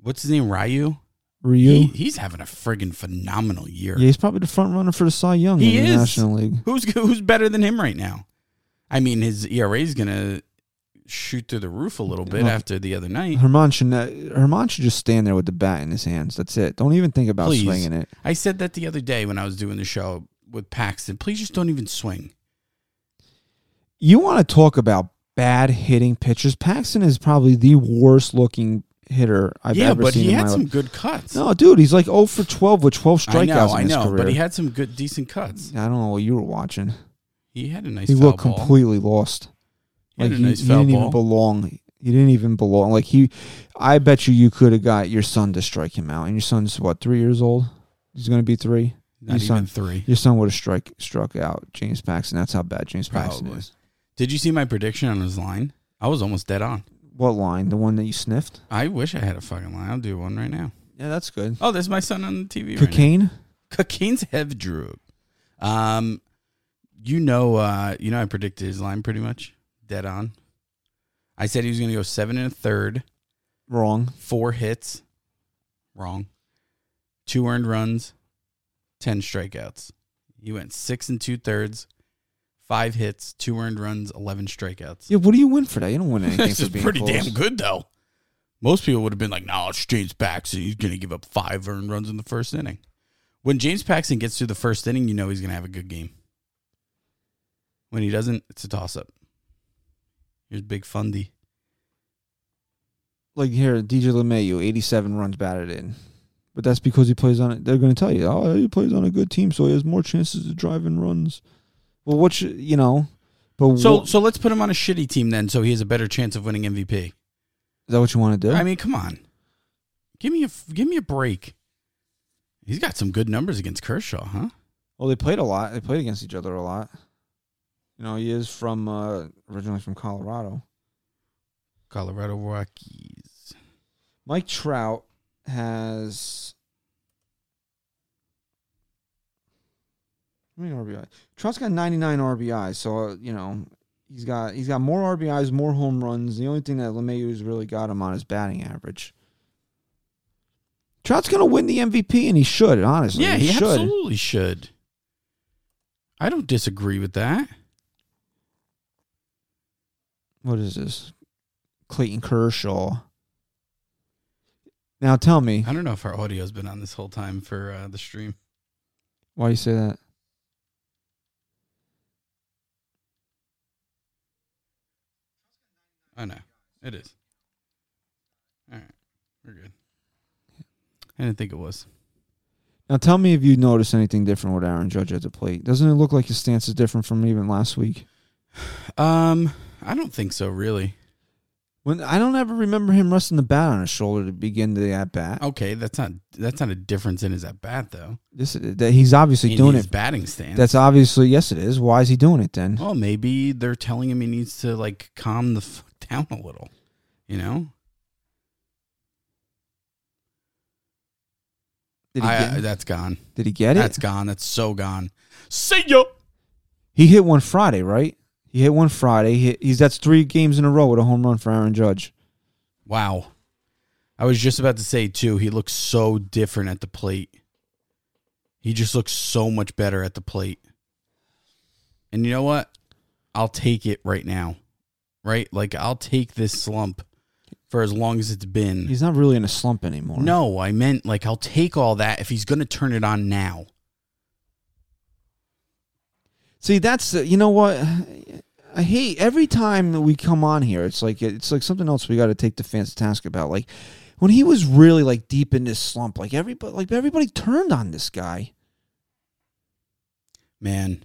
Speaker 3: What's his name? Ryu.
Speaker 2: Ryu.
Speaker 3: He, he's having a friggin' phenomenal year.
Speaker 2: yeah, he's probably the front runner for the Cy Young
Speaker 3: He
Speaker 2: in the
Speaker 3: is.
Speaker 2: National League.
Speaker 3: Who's who's better than him right now? I mean, his ERA is gonna shoot through the roof a little bit
Speaker 2: Well,
Speaker 3: after the other night.
Speaker 2: Germán should not, Germán should just stand there with the bat in his hands. That's it. Don't even think about
Speaker 3: Please.
Speaker 2: swinging it.
Speaker 3: I said that the other day when I was doing the show with Paxton. Please just don't even swing.
Speaker 2: You want to talk about bad hitting pitchers? Paxton is probably the worst looking hitter I've
Speaker 3: yeah,
Speaker 2: ever seen.
Speaker 3: Yeah,
Speaker 2: but
Speaker 3: he
Speaker 2: had
Speaker 3: some
Speaker 2: life.
Speaker 3: good cuts.
Speaker 2: No, dude, he's like 0 for 12 with 12 strikeouts
Speaker 3: I know, I know,
Speaker 2: career.
Speaker 3: but he had some good, decent cuts.
Speaker 2: I don't know what you were watching.
Speaker 3: He had a nice.
Speaker 2: He looked
Speaker 3: ball.
Speaker 2: completely lost. Like he, he didn't
Speaker 3: ball.
Speaker 2: even belong. He didn't even belong. Like he, I bet you you could have got your son to strike him out. And your son's what three years old? He's going to be three.
Speaker 3: Not
Speaker 2: your
Speaker 3: even
Speaker 2: son-
Speaker 3: three.
Speaker 2: Your son would have strike struck out James Paxton. That's how bad James Paxton is.
Speaker 3: Did you see my prediction on his line? I was almost dead on.
Speaker 2: What line? The one that you sniffed?
Speaker 3: I wish I had a fucking line. I'll do one right now.
Speaker 2: Yeah, that's good.
Speaker 3: Oh, there's my son on the TV. right now.
Speaker 2: Cocaine.
Speaker 3: Cocaine's heavy drug. Um, you know, uh, you know, I predicted his line pretty much dead on. I said he was going to go seven and a third,
Speaker 2: Wrong.
Speaker 3: four hits. Wrong. Two earned runs, ten strikeouts. He went six and two thirds, five hits, two earned runs, eleven strikeouts.
Speaker 2: Yeah. What do you win for that? You don't win anything
Speaker 3: This
Speaker 2: for
Speaker 3: is
Speaker 2: being
Speaker 3: pretty
Speaker 2: close.
Speaker 3: damn good, though. Most people would have been like, "No, it's James Paxton. He's going to give up five earned runs in the first inning." When James Paxton gets through the first inning, you know he's going to have a good game. When he doesn't, it's a toss up. Here's Big Fundy.
Speaker 2: Like here, DJ LeMahieu, 87 runs batted in. But that's because he plays on it. They're going to tell you, oh, he plays on a good team, so he has more chances to drive in runs. Well, what should, you know, but
Speaker 3: So,
Speaker 2: wha-
Speaker 3: so let's put him on a shitty team then, so he has a better chance of winning MVP.
Speaker 2: is that what you want to do?
Speaker 3: I mean, come on, give me a give me a break. He's got some good numbers against Kershaw, huh?
Speaker 2: well, they played a lot. They played against each other a lot. You know, he is from, uh, originally from Colorado.
Speaker 3: Colorado Rockies.
Speaker 2: Mike Trout has. How many RBI? Trout's got 99 RBI, so uh, you know he's got he's got more RBIs, more home runs. The only thing that LeMahieu's really got him on is batting average. Trout's gonna win the MVP, and he should. Honestly,
Speaker 3: Yeah, he,
Speaker 2: should.
Speaker 3: absolutely should. I don't disagree with that.
Speaker 2: What is this? Clayton Kershaw. Now tell me,
Speaker 3: I don't know if our audio's been on this whole time for uh, the stream.
Speaker 2: why do you say that?
Speaker 3: I know it is. All right, we're good. I didn't think it was.
Speaker 2: Now tell me if you notice anything different with Aaron Judge at the plate. Doesn't it look like his stance is different from even last week?
Speaker 3: Um, I don't think so. Really.
Speaker 2: When I don't ever remember him resting the bat on his shoulder to begin the at bat.
Speaker 3: Okay, that's not that's not a difference in his at bat though.
Speaker 2: This that he's obviously
Speaker 3: In
Speaker 2: doing
Speaker 3: his
Speaker 2: it.
Speaker 3: batting stance.
Speaker 2: That's obviously yes, it is. Why is he doing it then?
Speaker 3: well, maybe they're telling him he needs to like calm the fuck down a little. You know,
Speaker 2: Did he,
Speaker 3: I,
Speaker 2: get,
Speaker 3: I- that's gone.
Speaker 2: did he get it?
Speaker 3: That's gone. That's so gone. See ya.
Speaker 2: he hit one Friday, right? He hit one Friday. He, he's that's three games in a row with a home run for Aaron Judge.
Speaker 3: Wow. I was just about to say too, he looks so different at the plate. He just looks so much better at the plate. And you know what? I'll take it right now. Right? Like I'll take this slump for as long as it's been.
Speaker 2: He's not really in a slump anymore.
Speaker 3: No, I meant like I'll take all that if he's going to turn it on now.
Speaker 2: See, that's uh, you know what I hate every time that we come on here. It's like it's like something else we got to take the fans to task about. Like when he was really like deep in this slump, like everybody like everybody turned on this guy.
Speaker 3: Man,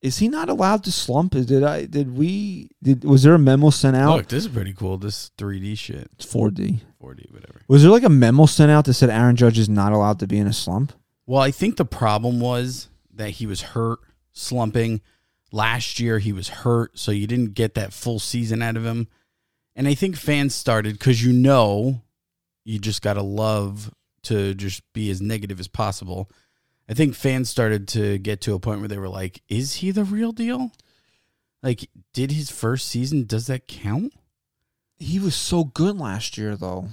Speaker 2: Is he not allowed to slump? Did I did we did was there a memo sent out?
Speaker 3: look, this is pretty cool. This 3D shit,
Speaker 2: It's 4D.
Speaker 3: 4D, whatever.
Speaker 2: Was there like a memo sent out that said Aaron Judge is not allowed to be in a slump?
Speaker 3: Well, I think the problem was that he was hurt, slumping. Last year he was hurt, so you didn't get that full season out of him. And I think fans started because you know you just got to love to just be as negative as possible. I think fans started to get to a point where they were like, is he the real deal? Like, did his first season, does that count?
Speaker 2: He was so good last year, though.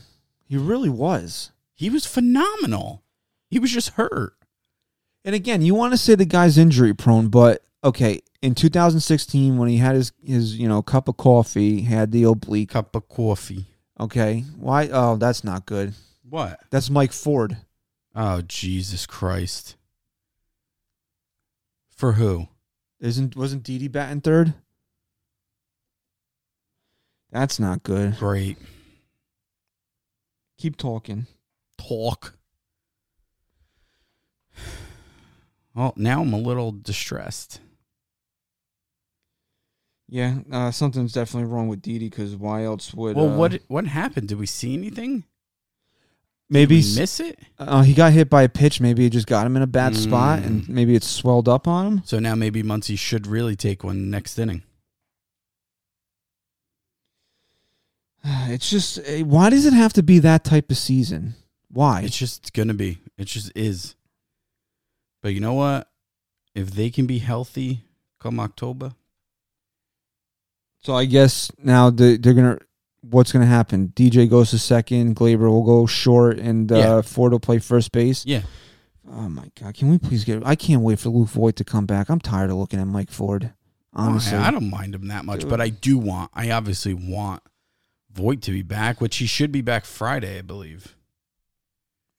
Speaker 2: He really was.
Speaker 3: He was phenomenal. He was just hurt.
Speaker 2: And again, you want to say the guy's injury prone, but okay, in 2016 when he had his his you know cup of coffee, had the oblique.
Speaker 3: Cup of coffee.
Speaker 2: Okay, why? Oh, that's not good.
Speaker 3: What?
Speaker 2: That's Mike Ford.
Speaker 3: Oh, Jesus Christ. For who?
Speaker 2: Isn't wasn't Didi batting third? That's not good.
Speaker 3: Great.
Speaker 2: Keep talking.
Speaker 3: Talk. Well, now I'm a little distressed.
Speaker 2: Yeah, uh, something's definitely wrong with Didi because why else would?
Speaker 3: Well,
Speaker 2: uh,
Speaker 3: what what happened? Did we see anything?
Speaker 2: Maybe
Speaker 3: miss it.
Speaker 2: uh, he got hit by a pitch. Maybe it just got him in a bad spot, and
Speaker 3: Mm.
Speaker 2: maybe it's swelled up on him.
Speaker 3: So now maybe Muncy should really take one next inning.
Speaker 2: It's just eh, why does it have to be that type of season? Why?
Speaker 3: It's just gonna be. It just is. But you know what? If they can be healthy come October,
Speaker 2: So I guess now they, they're gonna. What's gonna happen? DJ goes to second. Gleyber will go short, and uh,
Speaker 3: Yeah.
Speaker 2: Ford will play first base.
Speaker 3: yeah,
Speaker 2: Oh my god! Can we please get? I can't wait for Luke Voit to come back. I'm tired of looking at Mike Ford. Honestly,
Speaker 3: I, I don't mind him that much,
Speaker 2: Dude.
Speaker 3: but I do want. I obviously want Voit to be back, which he should be back Friday, I believe.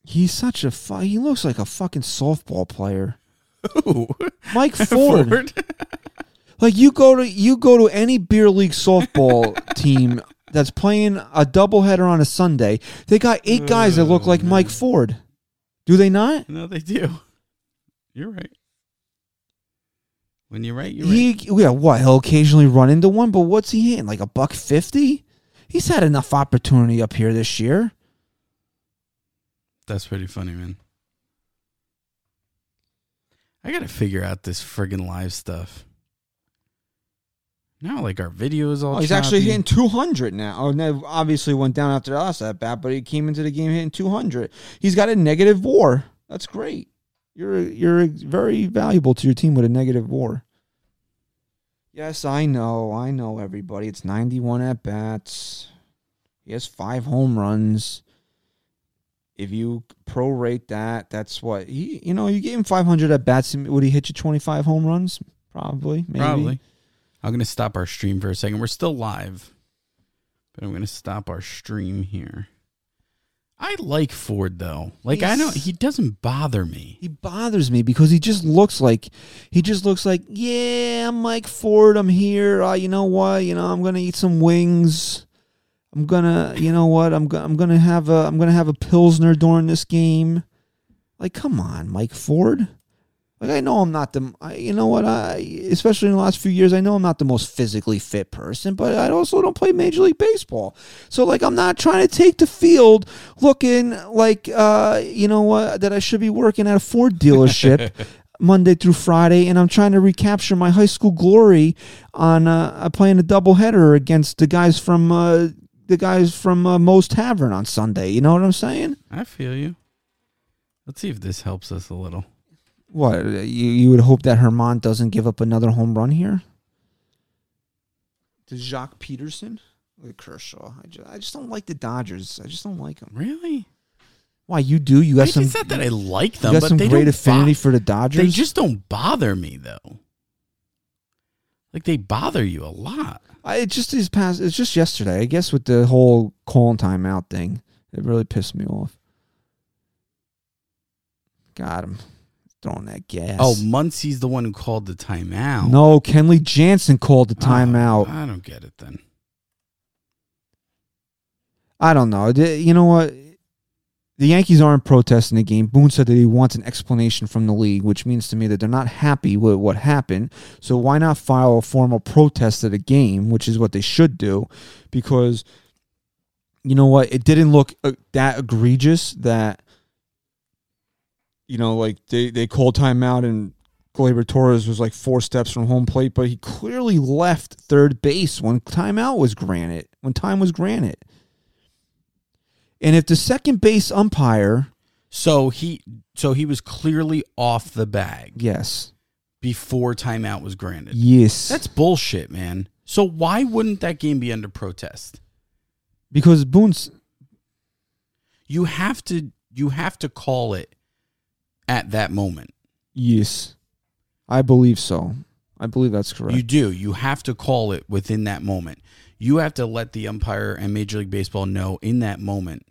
Speaker 2: He's such a. Fu- he looks like a fucking softball player.
Speaker 3: Ooh,
Speaker 2: Mike Ford. Like you go to you go to any beer league softball team that's playing a doubleheader on a Sunday. They got eight guys that look
Speaker 3: Oh,
Speaker 2: like Mike. Ford. Do they not?
Speaker 3: No, they do. You're right. When you're right, you're right.
Speaker 2: He yeah, what? He'll occasionally run into one, but what's he hitting? Like a buck fifty? He's had enough opportunity up here this year.
Speaker 3: That's pretty funny, man. I gotta figure out this friggin' live stuff. Now, like our videos all.
Speaker 2: Oh, he's actually hitting 200 now. Oh, no, obviously went down after the last at bat, but he came into the game hitting 200. He's got a negative WAR. That's great. You're you're very valuable to your team with a negative WAR. Yes, I know. I know everybody. It's 91 at bats. He has 5 home runs. If you prorate that, that's what he you know, you gave him 500 at bats, would he hit you 25 home runs? Probably, maybe.
Speaker 3: Probably. I'm gonna stop our stream for a second. We're still live, but I'm gonna stop our stream here. I like Ford though. Like I know
Speaker 2: He's-
Speaker 3: he doesn't bother me.
Speaker 2: He bothers me because he just looks like he just looks like yeah, I'm Mike Ford. I'm here. Uh, you know what? You know I'm gonna eat some wings. I'm gonna you know what? I'm go- I'm gonna have a I'm gonna have a pilsner during this game. Like come on, Mike Ford. Like I know I'm not the I, you know what I especially in the last few years I know I'm not the most physically fit person, but I also don't play Major League Baseball. So like I'm not trying to take the field looking like uh you know what that I should be working at a Ford dealership Monday through Friday and I'm trying to recapture my high school glory on uh playing a doubleheader against the guys from uh the guys from uh, Moe's Tavern on Sunday. You know what I'm saying?
Speaker 3: I feel you. Let's see if this helps us a little.
Speaker 2: What you you would hope that Germán doesn't give up another home run here? To Joc Pederson, Look at Kershaw. I just, I just don't like the Dodgers. I just don't like them.
Speaker 3: Really?
Speaker 2: Why you do? You got
Speaker 3: Like,
Speaker 2: some.
Speaker 3: it's not that I like
Speaker 2: you
Speaker 3: them,
Speaker 2: got
Speaker 3: but
Speaker 2: some great affinity for the Dodgers.
Speaker 3: They just don't bother me though. Like they bother you a lot.
Speaker 2: I, it just is past. It's just yesterday. I guess with the whole call calling timeout thing, it really pissed me off. Got him throwing that gas.
Speaker 3: Oh, Muncy's the one who called the timeout.
Speaker 2: no! Kenley Jansen called the
Speaker 3: Oh,
Speaker 2: timeout.
Speaker 3: I don't get it then.
Speaker 2: I don't know. You know what? The Yankees aren't protesting the game. Boone said that he wants an explanation from the league, which means to me that they're not happy with what happened. So why not file a formal protest of the game, which is what they should do, because you know what? It didn't look uh, that egregious that you know, like they they called timeout and Gleyber Torres was like four steps from home plate, but he clearly left third base when timeout was granted. When time was granted. And if the second base umpire,
Speaker 3: So he so he was clearly off the bag.
Speaker 2: yes,
Speaker 3: before timeout was granted.
Speaker 2: Yes.
Speaker 3: That's bullshit, man. So why wouldn't that game be under protest?
Speaker 2: because Boone's
Speaker 3: You have to you have to call it at that moment.
Speaker 2: yes. I believe so. I believe that's correct.
Speaker 3: You do. You have to call it within that moment. You have to let the umpire and Major League Baseball know in that moment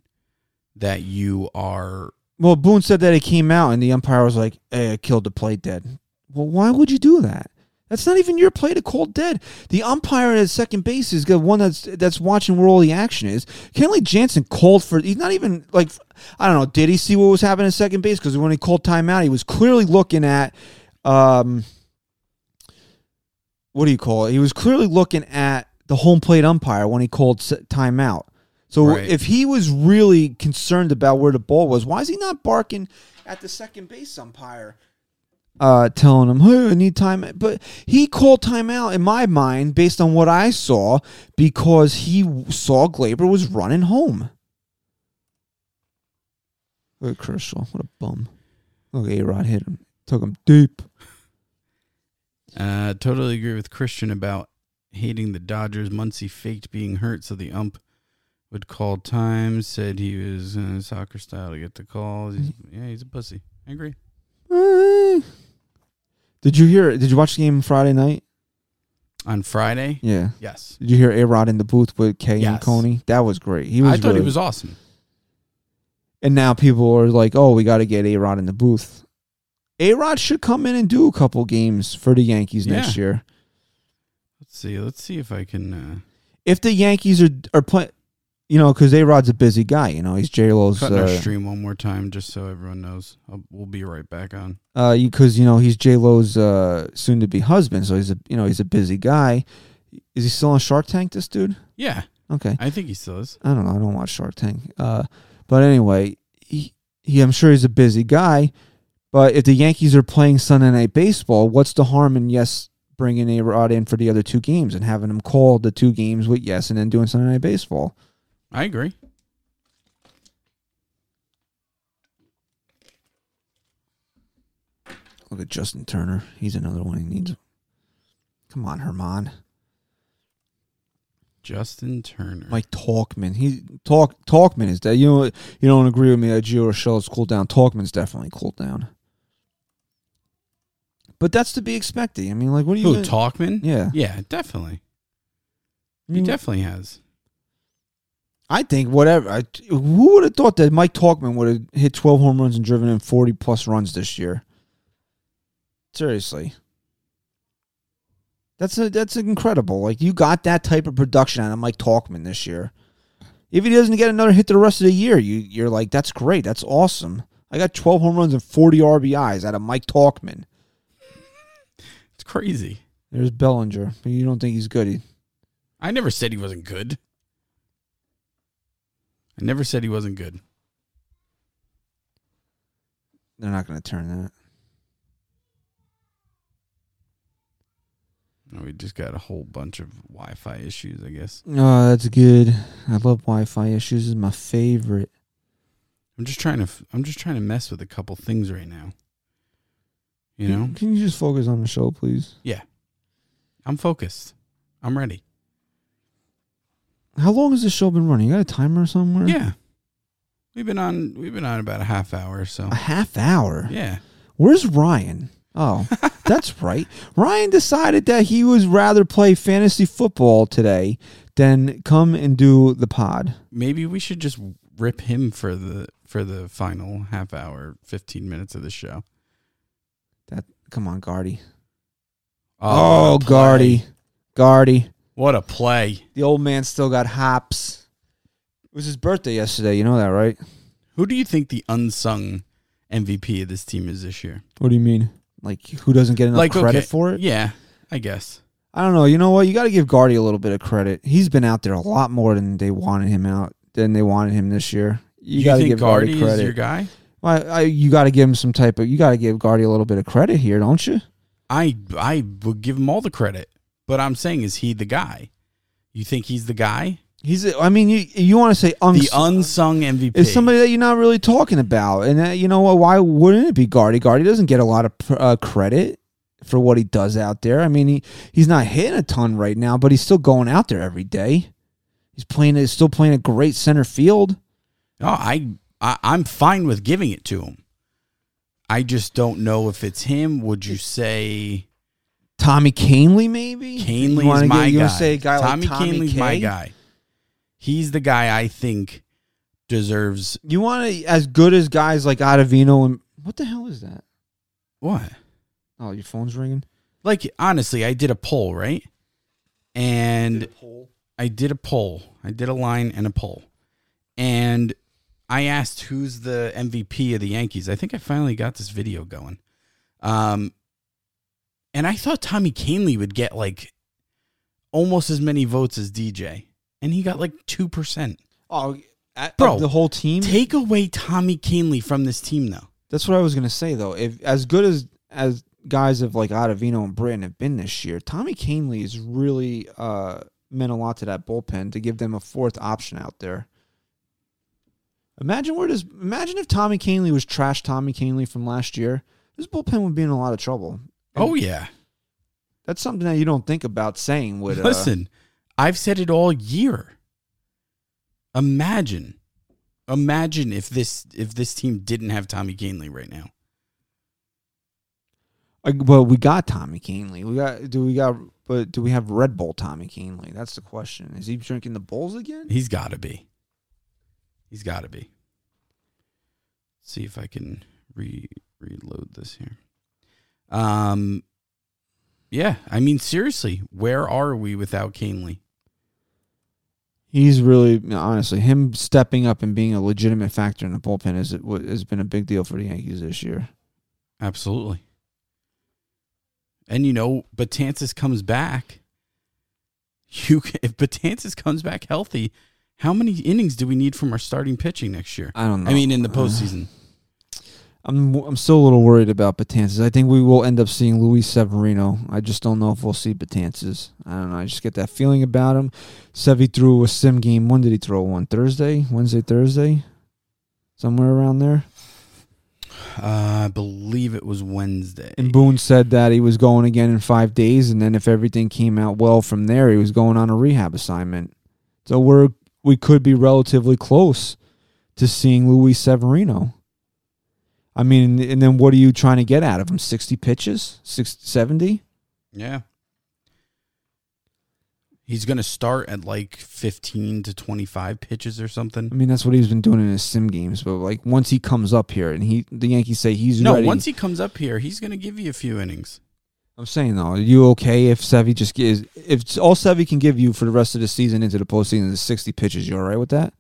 Speaker 3: that you are
Speaker 2: well, Boone said that it came out and the umpire was like, "Hey, I killed the plate dead." Well, why would you do that? That's not even your play to call dead. The umpire at second base is the one that's that's watching where all the action is. Kenley Jansen called for. He's not even like I don't know. Did he see what was happening at second base? Because when he called timeout, he was clearly looking at um, what do you call it? He was clearly looking at the home plate umpire when he called timeout. So
Speaker 3: Right.
Speaker 2: if he was really concerned about where the ball was, why is he not barking at the second base umpire? uh, telling him, "Hey, I need time." But he called timeout in my mind based on what I saw because he saw Gleyber was running home. Look at Kershaw, what a bum! Look, A Rod hit him, took him deep.
Speaker 3: uh totally agree with Christian about hating the Dodgers. Muncy faked being hurt so the ump would call time, said he was uh, soccer style to get the calls. He's, yeah, he's a pussy. I agree.
Speaker 2: Eh. Did you hear? Did you watch the game Friday night?
Speaker 3: On Friday?
Speaker 2: Yeah.
Speaker 3: Yes.
Speaker 2: Did you hear A Rod in the booth with Kay and Coney? That was great. He was.
Speaker 3: I thought
Speaker 2: really-
Speaker 3: he was awesome.
Speaker 2: And now people are like, "Oh, we got to get A Rod in the booth." A Rod should come in and do a couple games for the Yankees next year.
Speaker 3: Let's see. Let's see if I can uh
Speaker 2: If the Yankees are are playing, you know, because A Rod's a busy guy. You know, he's J Lo's.
Speaker 3: cut our
Speaker 2: Uh,
Speaker 3: stream one more time just so everyone knows. I'll, we'll be right back on.
Speaker 2: uh, because you know he's J Lo's uh, soon to be husband. So he's a you know he's a busy guy. Is he still on Shark Tank? This dude.
Speaker 3: Yeah,
Speaker 2: Okay.
Speaker 3: I think he still is.
Speaker 2: I don't know. I don't watch Shark Tank. Uh, but anyway, he, he I'm sure he's a busy guy. But if the Yankees are playing Sunday Night Baseball, what's the harm in yes bringing A Rod in for the other two games and having him call the two games with yes and then doing Sunday Night Baseball?
Speaker 3: I agree.
Speaker 2: Look at Justin Turner. He's another one he needs. Come on, Germán.
Speaker 3: Justin Turner.
Speaker 2: Mike Tauchman. He talk Tauchman is that you know you don't agree with me that Gio Urshela's cooled down. Tauchman's definitely cooled down. But that's to be expected. I mean, like, what do you?
Speaker 3: Who?
Speaker 2: gonna-
Speaker 3: Talkman?
Speaker 2: Yeah,
Speaker 3: Yeah, definitely.
Speaker 2: I,
Speaker 3: He definitely has.
Speaker 2: I think whatever. I, who would have thought that Mike Tauchman would have hit twelve home runs and driven in forty plus runs this year? Seriously, that's a, that's incredible. Like you got that type of production out of Mike Tauchman this year. If he doesn't get another hit the rest of the year, you you're like, that's great. That's awesome. I got twelve home runs and forty RBIs out of Mike Tauchman.
Speaker 3: It's crazy.
Speaker 2: There's Bellinger, you don't think he's good. He,
Speaker 3: I never said he wasn't good. I never said he wasn't good.
Speaker 2: they're not going to turn that.
Speaker 3: No, we just got a whole bunch of Wi-Fi issues, I guess.
Speaker 2: Oh, that's good. I love Wi-Fi issues. Is my favorite.
Speaker 3: I'm just trying to. I'm just trying to mess with a couple things right now. You know,
Speaker 2: Can you just focus on the show, please?
Speaker 3: Yeah, I'm focused. I'm ready.
Speaker 2: How long has this show been running? You got a timer somewhere?
Speaker 3: Yeah, we've been on. We've been on about a half hour or so.
Speaker 2: A half hour.
Speaker 3: Yeah,
Speaker 2: Where's Ryan? Oh, that's right. Ryan decided that he would rather play fantasy football today than come and do the pod.
Speaker 3: maybe we should just rip him for the for the final half hour, fifteen minutes of the show.
Speaker 2: That come on, Gardy.
Speaker 3: Oh,
Speaker 2: Oh,
Speaker 3: what a play.
Speaker 2: Gardy. Gardy.
Speaker 3: What a play!
Speaker 2: The old man still got hops. It was his birthday yesterday. You know that, right?
Speaker 3: Who do you think the unsung MVP of this team is this year?
Speaker 2: What do you mean? Like, who doesn't get enough
Speaker 3: Like,
Speaker 2: credit
Speaker 3: okay,
Speaker 2: for it?
Speaker 3: Yeah, I guess.
Speaker 2: I don't know. You know what? You got to give Gardy a little bit of credit. He's been out there a lot more than they wanted him out than they wanted him this year. You,
Speaker 3: You,
Speaker 2: got to give
Speaker 3: Gardy
Speaker 2: credit.
Speaker 3: your guy?
Speaker 2: Well, I, you got to give him some type of. You got to give Gardy a little bit of credit here, don't you?
Speaker 3: I I would give him all the credit, but I'm saying, is he the guy? You think he's the guy?
Speaker 2: He's. a- I mean, you you want to say uns-
Speaker 3: The unsung MVP
Speaker 2: is somebody that you're not really talking about, and uh, you know what? Why wouldn't it be Gardy? Gardy doesn't get a lot of pr- uh, credit. for what he does out there. I mean, he he's not hitting a ton right now, but he's still going out there every day. He's playing. He's still playing a great center field.
Speaker 3: Oh, I, I I'm fine with giving it to him. I just don't know if it's him. Would you say
Speaker 2: Tommy Kahnle, maybe?
Speaker 3: Kahnle
Speaker 2: You wanna
Speaker 3: is
Speaker 2: get-
Speaker 3: my
Speaker 2: you
Speaker 3: guy?
Speaker 2: say a guy
Speaker 3: Tommy
Speaker 2: like Tommy
Speaker 3: Kahnle's my guy. He's the guy I think deserves
Speaker 2: You want to as good as guys like Ottavino and what the hell is that?
Speaker 3: what?
Speaker 2: Oh, your phone's ringing.
Speaker 3: Like honestly, I did a poll, right? And I did a poll. I did a line and a poll. And I asked who's the MVP of the Yankees. I think I finally got this video going. Um and I thought Tommy Kahnle would get like almost as many votes as DJ. And he got like 2%.
Speaker 2: Oh, at,
Speaker 3: Bro,
Speaker 2: the whole team.
Speaker 3: Take away Tommy Kahnle from this team though.
Speaker 2: That's what I was gonna say though. If as good as as guys of like Ottavino and Britton have been this year, Tommy Kahnle has really uh, meant a lot to that bullpen to give them a fourth option out there. Imagine where does imagine if Tommy Kahnle was trash Tommy Kahnle from last year. This bullpen would be in a lot of trouble.
Speaker 3: Oh yeah.
Speaker 2: That's something that you don't think about saying. With uh,
Speaker 3: Listen, I've said it all year. Imagine, imagine if this if this team didn't have Tommy Kahnle right now.
Speaker 2: uh, well, we got Tommy Kahnle. We got do we got but do we have Red Bull Tommy Kahnle? That's the question. Is he drinking the Bulls again?
Speaker 3: He's got to be. He's got to be. see if I can re reload this here. Um, yeah, I mean seriously, where are we without Kahnle?
Speaker 2: He's really honestly him stepping up and being a legitimate factor in the bullpen is has been a big deal for the Yankees this year.
Speaker 3: Absolutely. And you know, Betances comes back. You can, if Betances comes back healthy, how many innings do we need from our starting pitching next year?
Speaker 2: I don't know.
Speaker 3: I mean, in the postseason.
Speaker 2: I'm I'm still a little worried about Betances. I think we will end up seeing Luis Severino. I just don't know if we'll see Betances. I don't know. I just get that feeling about him. Sevy threw a sim game. When did he throw one? Thursday, Wednesday, Thursday, somewhere around there.
Speaker 3: Uh, I believe it was Wednesday.
Speaker 2: And Boone said that he was going again in five days, and then if everything came out well from there, he was going on a rehab assignment. So we're we could be relatively close to seeing Luis Severino. I mean, and then what are you trying to get out of him? Sixty pitches, 60, 70?
Speaker 3: Yeah. He's going to start at like 15 to 25 pitches or something.
Speaker 2: I mean, that's what he's been doing in his sim games. But like once he comes up here, and he the Yankees say he's
Speaker 3: No,
Speaker 2: ready.
Speaker 3: once he comes up here, he's going to give you a few innings.
Speaker 2: I'm saying though, are you okay if Sevy just gives if all Sevy can give you for the rest of the season into the postseason is 60 pitches? You all right with that?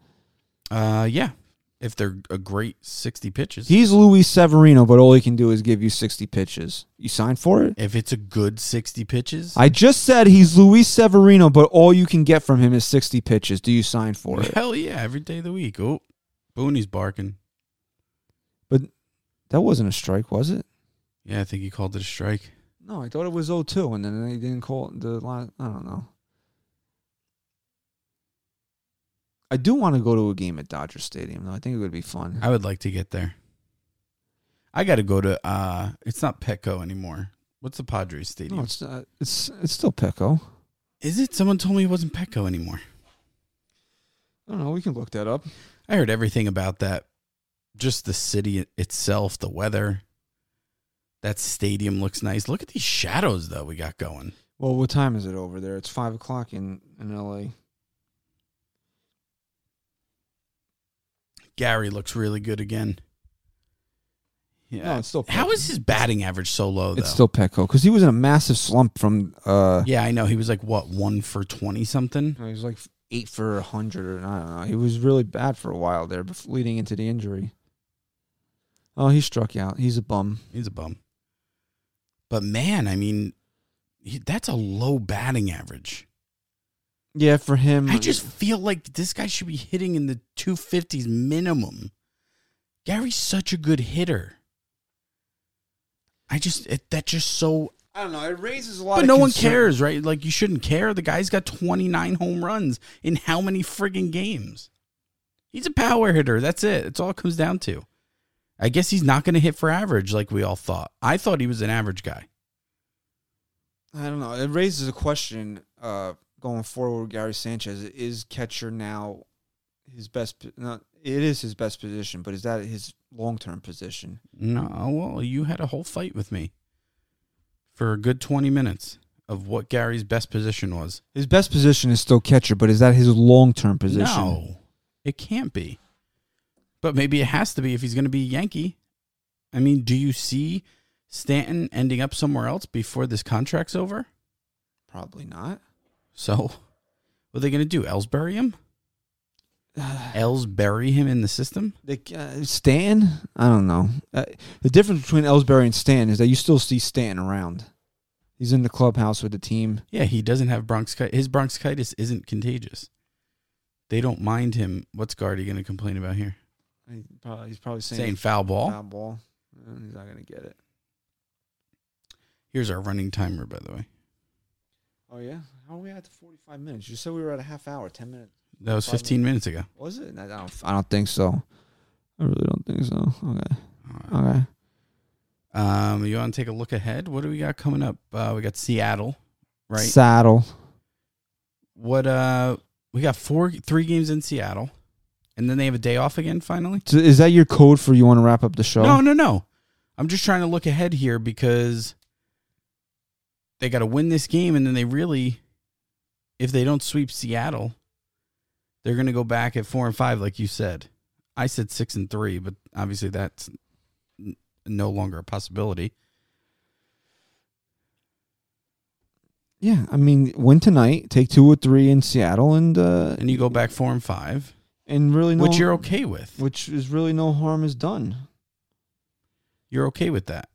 Speaker 3: Uh, yeah. If they're a great 60 pitches.
Speaker 2: He's Luis Severino, but all he can do is give you 60 pitches. You sign for it?
Speaker 3: if it's a good 60 pitches.
Speaker 2: I just said he's Luis Severino, but all you can get from him is 60 pitches. Do you sign for it?
Speaker 3: Hell yeah, every day of the week. Oh, Booney's barking.
Speaker 2: But that wasn't a strike, was it?
Speaker 3: Yeah, I think he called it a strike.
Speaker 2: No, I thought it was 0-2, and then they didn't call it the last. I don't know. I do want to go to a game at Dodger Stadium, though. I think it would be fun.
Speaker 3: I would like to get there. I got to go to. uh It's not Petco anymore. What's the Padres stadium?
Speaker 2: No, it's not, it's it's still Petco.
Speaker 3: Is it? Someone told me it wasn't Petco anymore.
Speaker 2: I don't know. We can look that up.
Speaker 3: I heard everything about that. Just the city itself, the weather. That stadium looks nice. Look at these shadows though we got going.
Speaker 2: Well, what time is it over there? It's five o'clock in in L.A.
Speaker 3: Gary looks really good again. Yeah.
Speaker 2: No, it's still
Speaker 3: How is his batting average so low though?
Speaker 2: It's still Petco because he was in a massive slump from. uh
Speaker 3: Yeah, I know. He was like what one for twenty something.
Speaker 2: He was like eight for a hundred, or I don't know. He was really bad for a while there, leading into the injury. Oh, he struck out. He's a bum.
Speaker 3: He's a bum. But man, I mean, he, that's a low batting average.
Speaker 2: Yeah, for him.
Speaker 3: I just feel like this guy should be hitting in the two fifties minimum. Gary's such a good hitter. I just it, that just so.
Speaker 2: I don't know. It raises a lot.
Speaker 3: But no one cares, right? Like you shouldn't care. The guy's got twenty nine home runs in how many friggin' games? He's a power hitter. That's it. That's all it comes down to. I guess he's not going to hit for average like we all thought. I thought he was an average guy.
Speaker 2: I don't know. It raises a question uh, going forward. Gary Sanchez is catcher now his best. Not it is his best position, but is that his long term position?
Speaker 3: No, well, you had a whole fight with me for a good 20 minutes of what Gary's best position was.
Speaker 2: His best position is still catcher, but is that his long term position?
Speaker 3: No, it can't be. But maybe it has to be if he's going to be a Yankee. I mean, do you see Stanton ending up somewhere else before this contract's over?
Speaker 2: Probably not.
Speaker 3: So, what are they going to do? Ellsbury him? Ellsbury him in the system?
Speaker 2: The, uh, Stan, I don't know. Uh, the difference between Ellsbury and Stan is that you still see Stan around. He's in the clubhouse with the team.
Speaker 3: Yeah, he doesn't have bronchitis. His bronchitis isn't contagious. They don't mind him. What's Gardy going to complain about here?
Speaker 2: He probably, he's probably saying,
Speaker 3: Saying foul ball.
Speaker 2: foul ball. Uh, He's not going to get it.
Speaker 3: Here's our running timer, by the way.
Speaker 2: Oh yeah, how are we at the forty-five minutes? You said we were at a half hour, ten minutes.
Speaker 3: That was
Speaker 2: Five
Speaker 3: 15 minutes ago.
Speaker 2: Was it? I don't. I don't think so. I really don't think so. Okay.
Speaker 3: All right.
Speaker 2: Okay.
Speaker 3: Um, you want to take a look ahead? What do we got coming up? Uh, we got Seattle, right?
Speaker 2: Saddle.
Speaker 3: what? Uh, we got four, three games in Seattle, and then they have a day off again. Finally.
Speaker 2: So is that your code for you want to wrap up the show?
Speaker 3: No, no, no. I'm just trying to look ahead here because they got to win this game, and then they really, if they don't sweep Seattle, they're going to go back at four and five, like you said. I said six and three, but obviously that's n- no longer a possibility.
Speaker 2: Yeah, I mean, win tonight, take two or three in Seattle, and uh,
Speaker 3: And you go back four and five,
Speaker 2: and really no,
Speaker 3: which you're okay with.
Speaker 2: which is really no harm is done.
Speaker 3: You're okay with that.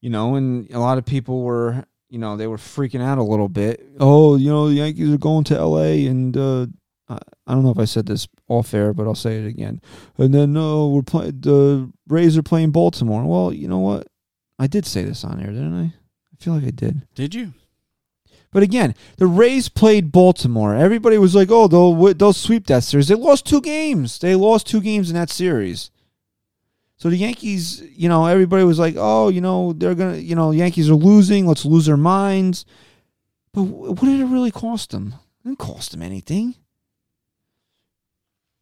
Speaker 2: You know, and a lot of people were, you know, they were freaking out a little bit. Oh, you know, the Yankees are going to L.A. and uh, I, I don't know if I said this off air, but I'll say it again. And then no, we're playing the Rays are playing Baltimore. Well, you know what? I did say this on air, didn't I? I feel like I did.
Speaker 3: Did you?
Speaker 2: But again, the Rays played Baltimore. Everybody was like, "Oh, they'll they'll sweep that series." They lost two games. They lost two games in that series. So the Yankees, you know, everybody was like, "Oh, you know, they're gonna, you know, Yankees are losing. Let's lose their minds." But what did it really cost them? It didn't cost them anything.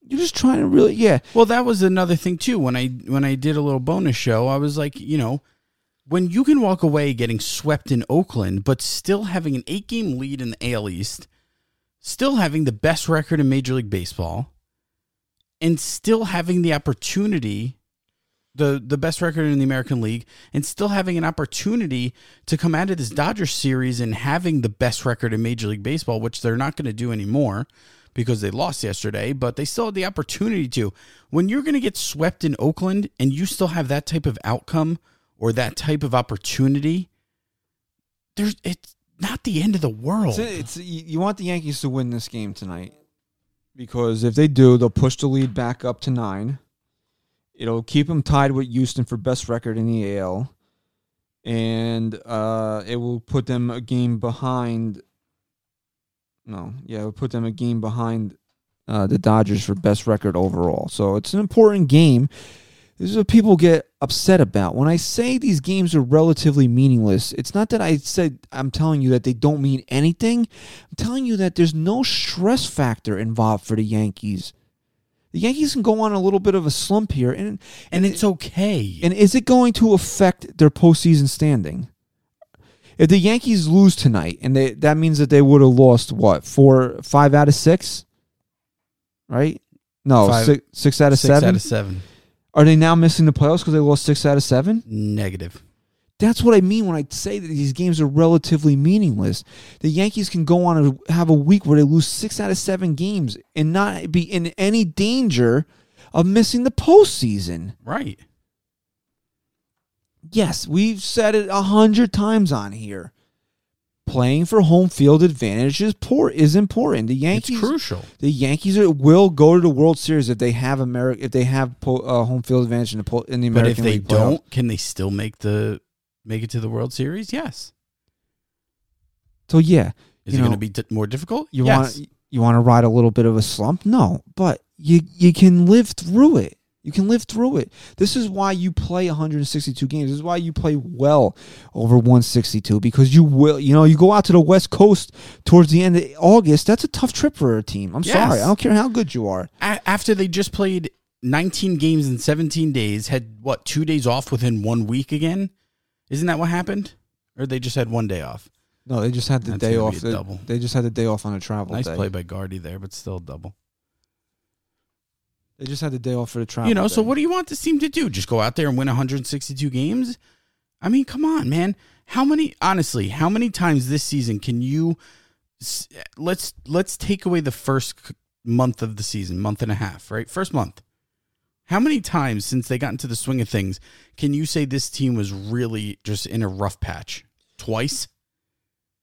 Speaker 2: You're just trying to really, yeah.
Speaker 3: Well, that was another thing too. When I when I did a little bonus show, I was like, you know, when you can walk away getting swept in Oakland, but still having an eight game lead in the AL East, still having the best record in Major League Baseball, and still having the opportunity, the the best record in the American League, and still having an opportunity to come out of this Dodgers series and having the best record in Major League Baseball, which they're not going to do anymore because they lost yesterday, but they still had the opportunity to. When you're going to get swept in Oakland and you still have that type of outcome or that type of opportunity, there's it's not the end of the world.
Speaker 2: It's, it's you want the Yankees to win this game tonight because if they do, they'll push the lead back up to nine. It'll keep them tied with Houston for best record in the AL, and uh, it will put them a game behind. No, yeah, it will put them a game behind uh, the Dodgers for best record overall. So it's an important game. This is what people get upset about. When I say these games are relatively meaningless, it's not that I said I'm telling you that they don't mean anything. I'm telling you that there's no stress factor involved for the Yankees. The Yankees can go on a little bit of a slump here, and
Speaker 3: and it's okay.
Speaker 2: and is it going to affect their postseason standing? If the Yankees lose tonight, and they that means that they would have lost what four, five out of six, right? No,
Speaker 3: Five-
Speaker 2: six, six out of
Speaker 3: Six
Speaker 2: seven.
Speaker 3: out of seven.
Speaker 2: Are they now missing the playoffs because they lost six out of seven?
Speaker 3: Negative.
Speaker 2: That's what I mean when I say that these games are relatively meaningless. The Yankees can go on and have a week where they lose six out of seven games and not be in any danger of missing the postseason.
Speaker 3: Right.
Speaker 2: Yes, we've said it a hundred times on here. Playing for home field advantage is poor is important. The Yankees,
Speaker 3: it's crucial.
Speaker 2: the Yankees are, will go to the World Series if they have America if they have po, uh, home field advantage in the in the
Speaker 3: But
Speaker 2: American
Speaker 3: if they
Speaker 2: League playoff.
Speaker 3: don't, can they still make the make it to the World Series? Yes.
Speaker 2: So yeah,
Speaker 3: Is it going to be d- more difficult?
Speaker 2: You
Speaker 3: yes.
Speaker 2: want you want to ride a little bit of a slump? No, but you you can live through it. You can live through it. This is why you play 162 games. This is why you play well over 162 because you will. You know, you go out to the West Coast towards the end of August. That's a tough trip for a team. I'm
Speaker 3: Yes.
Speaker 2: sorry. I don't care how good you are.
Speaker 3: A- after they just played 19 games in 17 days, had what two days off within one week again? Isn't that what happened? Or they just had one day off?
Speaker 2: No, they just had the
Speaker 3: That's
Speaker 2: day off. They,
Speaker 3: double.
Speaker 2: they just had the day off on a travel
Speaker 3: nice
Speaker 2: day.
Speaker 3: play by Gardy there, but still double.
Speaker 2: They just had the day off for the travel.
Speaker 3: you know, so what do you want this team to do? Just go out there and win 162 games? I mean, come on, man. How many? Honestly, how many times this season can you? Let's let's take away the first month of the season, month and a half, right? First month. How many times since they got into the swing of things can you say this team was really just in a rough patch? Twice.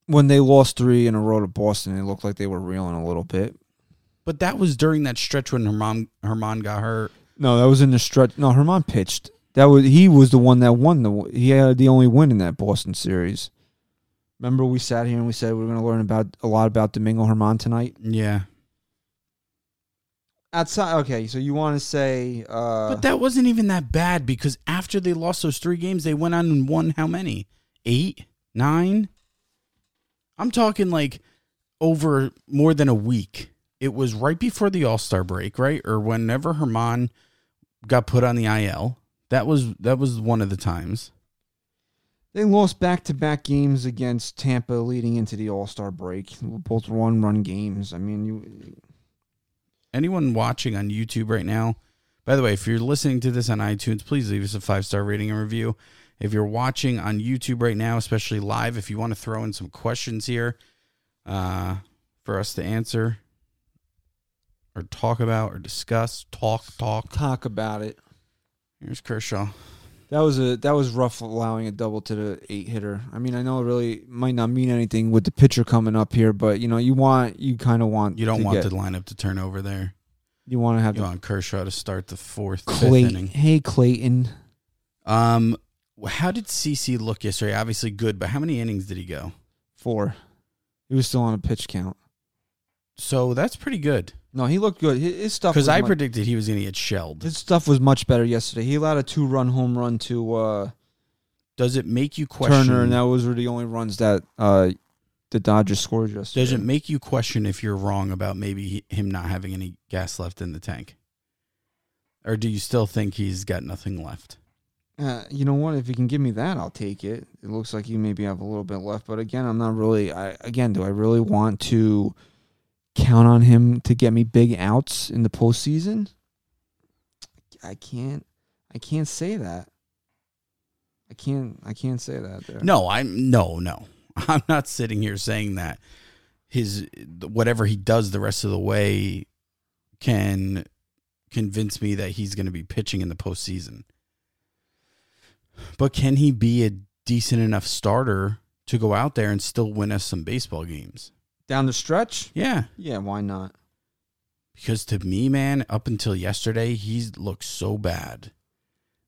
Speaker 2: when they lost three in a row to Boston, it looked like they were reeling a little bit.
Speaker 3: But that was during that stretch when Germán Germán got hurt.
Speaker 2: No, that was in the stretch. No, Germán pitched. That was he was the one that won the. He had the only win in that Boston series. Remember, we sat here and we said we are going to learn about a lot about Domingo Germán tonight.
Speaker 3: Yeah.
Speaker 2: Outside, okay. So you want to say? Uh,
Speaker 3: But that wasn't even that bad because after they lost those three games, they went on and won how many? Eight? Nine? I'm talking like over more than a week. It was right before the All Star break, right? Or whenever Germán got put on the IL. That was that was one of the times.
Speaker 2: they lost back to back games against Tampa leading into the All Star break. Both one run games. I mean, you
Speaker 3: Anyone watching on YouTube right now, by the way, if you're listening to this on iTunes, please leave us a five star rating and review. If you're watching on YouTube right now, especially live, if you want to throw in some questions here uh, for us to answer or talk about or discuss, talk, talk.
Speaker 2: talk about it.
Speaker 3: Here's Kershaw.
Speaker 2: That was a that was rough allowing a double to the eight hitter. I mean, I know it really might not mean anything with the pitcher coming up here, but you know, you want you kind of want
Speaker 3: You don't want
Speaker 2: get,
Speaker 3: the lineup to turn over there.
Speaker 2: you want to have
Speaker 3: You
Speaker 2: the
Speaker 3: want Kershaw to start the fourth, fifth
Speaker 2: Clayton.
Speaker 3: inning.
Speaker 2: Hey Clayton,
Speaker 3: Um, how did CC look yesterday? Obviously good, but how many innings did he go?
Speaker 2: four. He was still on a pitch count.
Speaker 3: So that's pretty good.
Speaker 2: No, he looked good. His, his stuff
Speaker 3: Because
Speaker 2: was
Speaker 3: I
Speaker 2: mu-
Speaker 3: predicted he was going to get shelled.
Speaker 2: his stuff was much better yesterday. He allowed a two run home run to uh,
Speaker 3: Does it make you question?
Speaker 2: Turner, and that was the only runs that uh, the Dodgers scored yesterday.
Speaker 3: does it make you question if you're wrong about maybe he- him not having any gas left in the tank, or do you still think he's got nothing left?
Speaker 2: Uh, you know what? If you can give me that, I'll take it. It looks like you maybe have a little bit left, but again, I'm not really. I again, do I really want to count on him to get me big outs in the postseason? I can't. I can't say that. I can't. I can't say that. There.
Speaker 3: No, I'm no, no. I'm not sitting here saying that his whatever he does the rest of the way can convince me that he's going to be pitching in the postseason. But can he be a decent enough starter to go out there and still win us some baseball games?
Speaker 2: Down the stretch.
Speaker 3: Yeah,
Speaker 2: Yeah, why not?
Speaker 3: because to me, man, up until yesterday, he's looked so bad.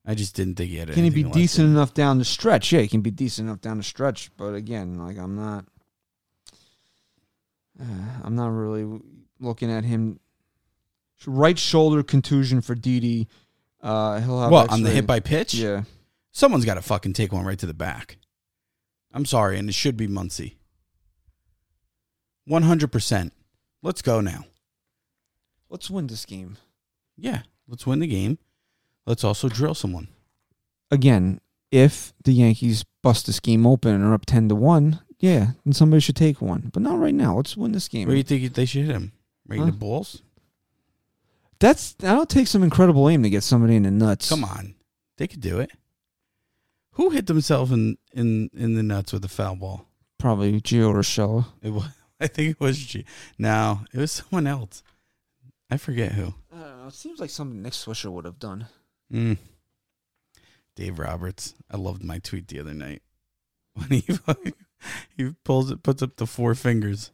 Speaker 3: I just didn't think he had.
Speaker 2: Can he be decent enough down the stretch? Yeah, he can be decent enough down the stretch. But again, like I'm not, uh, I'm not really looking at him. Right shoulder contusion for Didi. Uh, he'll have
Speaker 3: What on the hit by pitch?
Speaker 2: Yeah,
Speaker 3: Someone's got to fucking take one right to the back. I'm sorry, and it should be Muncy. 100%. Let's go now.
Speaker 2: let's win this game
Speaker 3: Yeah, let's win the game. Let's also drill someone.
Speaker 2: again. If the Yankees bust this game open and are up ten to one, yeah, then somebody should take one. But not right now. Let's win this game.
Speaker 3: Where do you think they should hit him? Right in the balls?
Speaker 2: That's that'll take some incredible aim to get somebody in the nuts.
Speaker 3: Come on. They could do it. Who hit themselves in, in, in the nuts with a foul ball?
Speaker 2: Probably Gio Urshela.
Speaker 3: It was, I think it was G. No, it was someone else. I forget who.
Speaker 2: I don't know. It seems like something Nick Swisher would have done.
Speaker 3: Mm. Dave Roberts. I loved my tweet the other night when he he pulls it, puts up the four fingers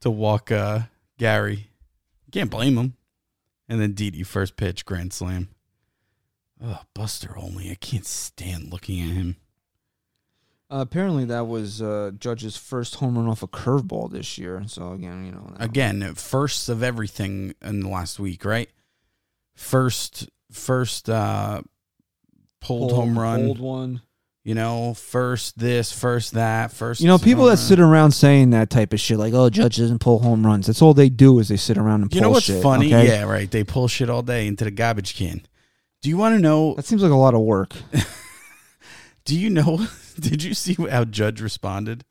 Speaker 3: to walk uh, Gary. Can't blame him. And then Didi first pitch grand slam. Oh, Buster Olney. I can't stand looking at him.
Speaker 2: Uh, apparently, that was uh, Judge's first home run off a curveball this year. So again, you know,
Speaker 3: Again, first of everything in the last week, right? First first uh, pulled home run.
Speaker 2: Pulled one.
Speaker 3: You know, first this, first that, first.
Speaker 2: You know, people that
Speaker 3: run.
Speaker 2: sit around saying that type of shit, like, "Oh, Judge doesn't pull home runs." That's all they do is they sit around and pull
Speaker 3: You know what's
Speaker 2: shit,
Speaker 3: funny?
Speaker 2: okay?
Speaker 3: Yeah, right. They pull shit all day into the garbage can. Do you want to know?
Speaker 2: that seems like a lot of work.
Speaker 3: Do you know? Did you see how Judge responded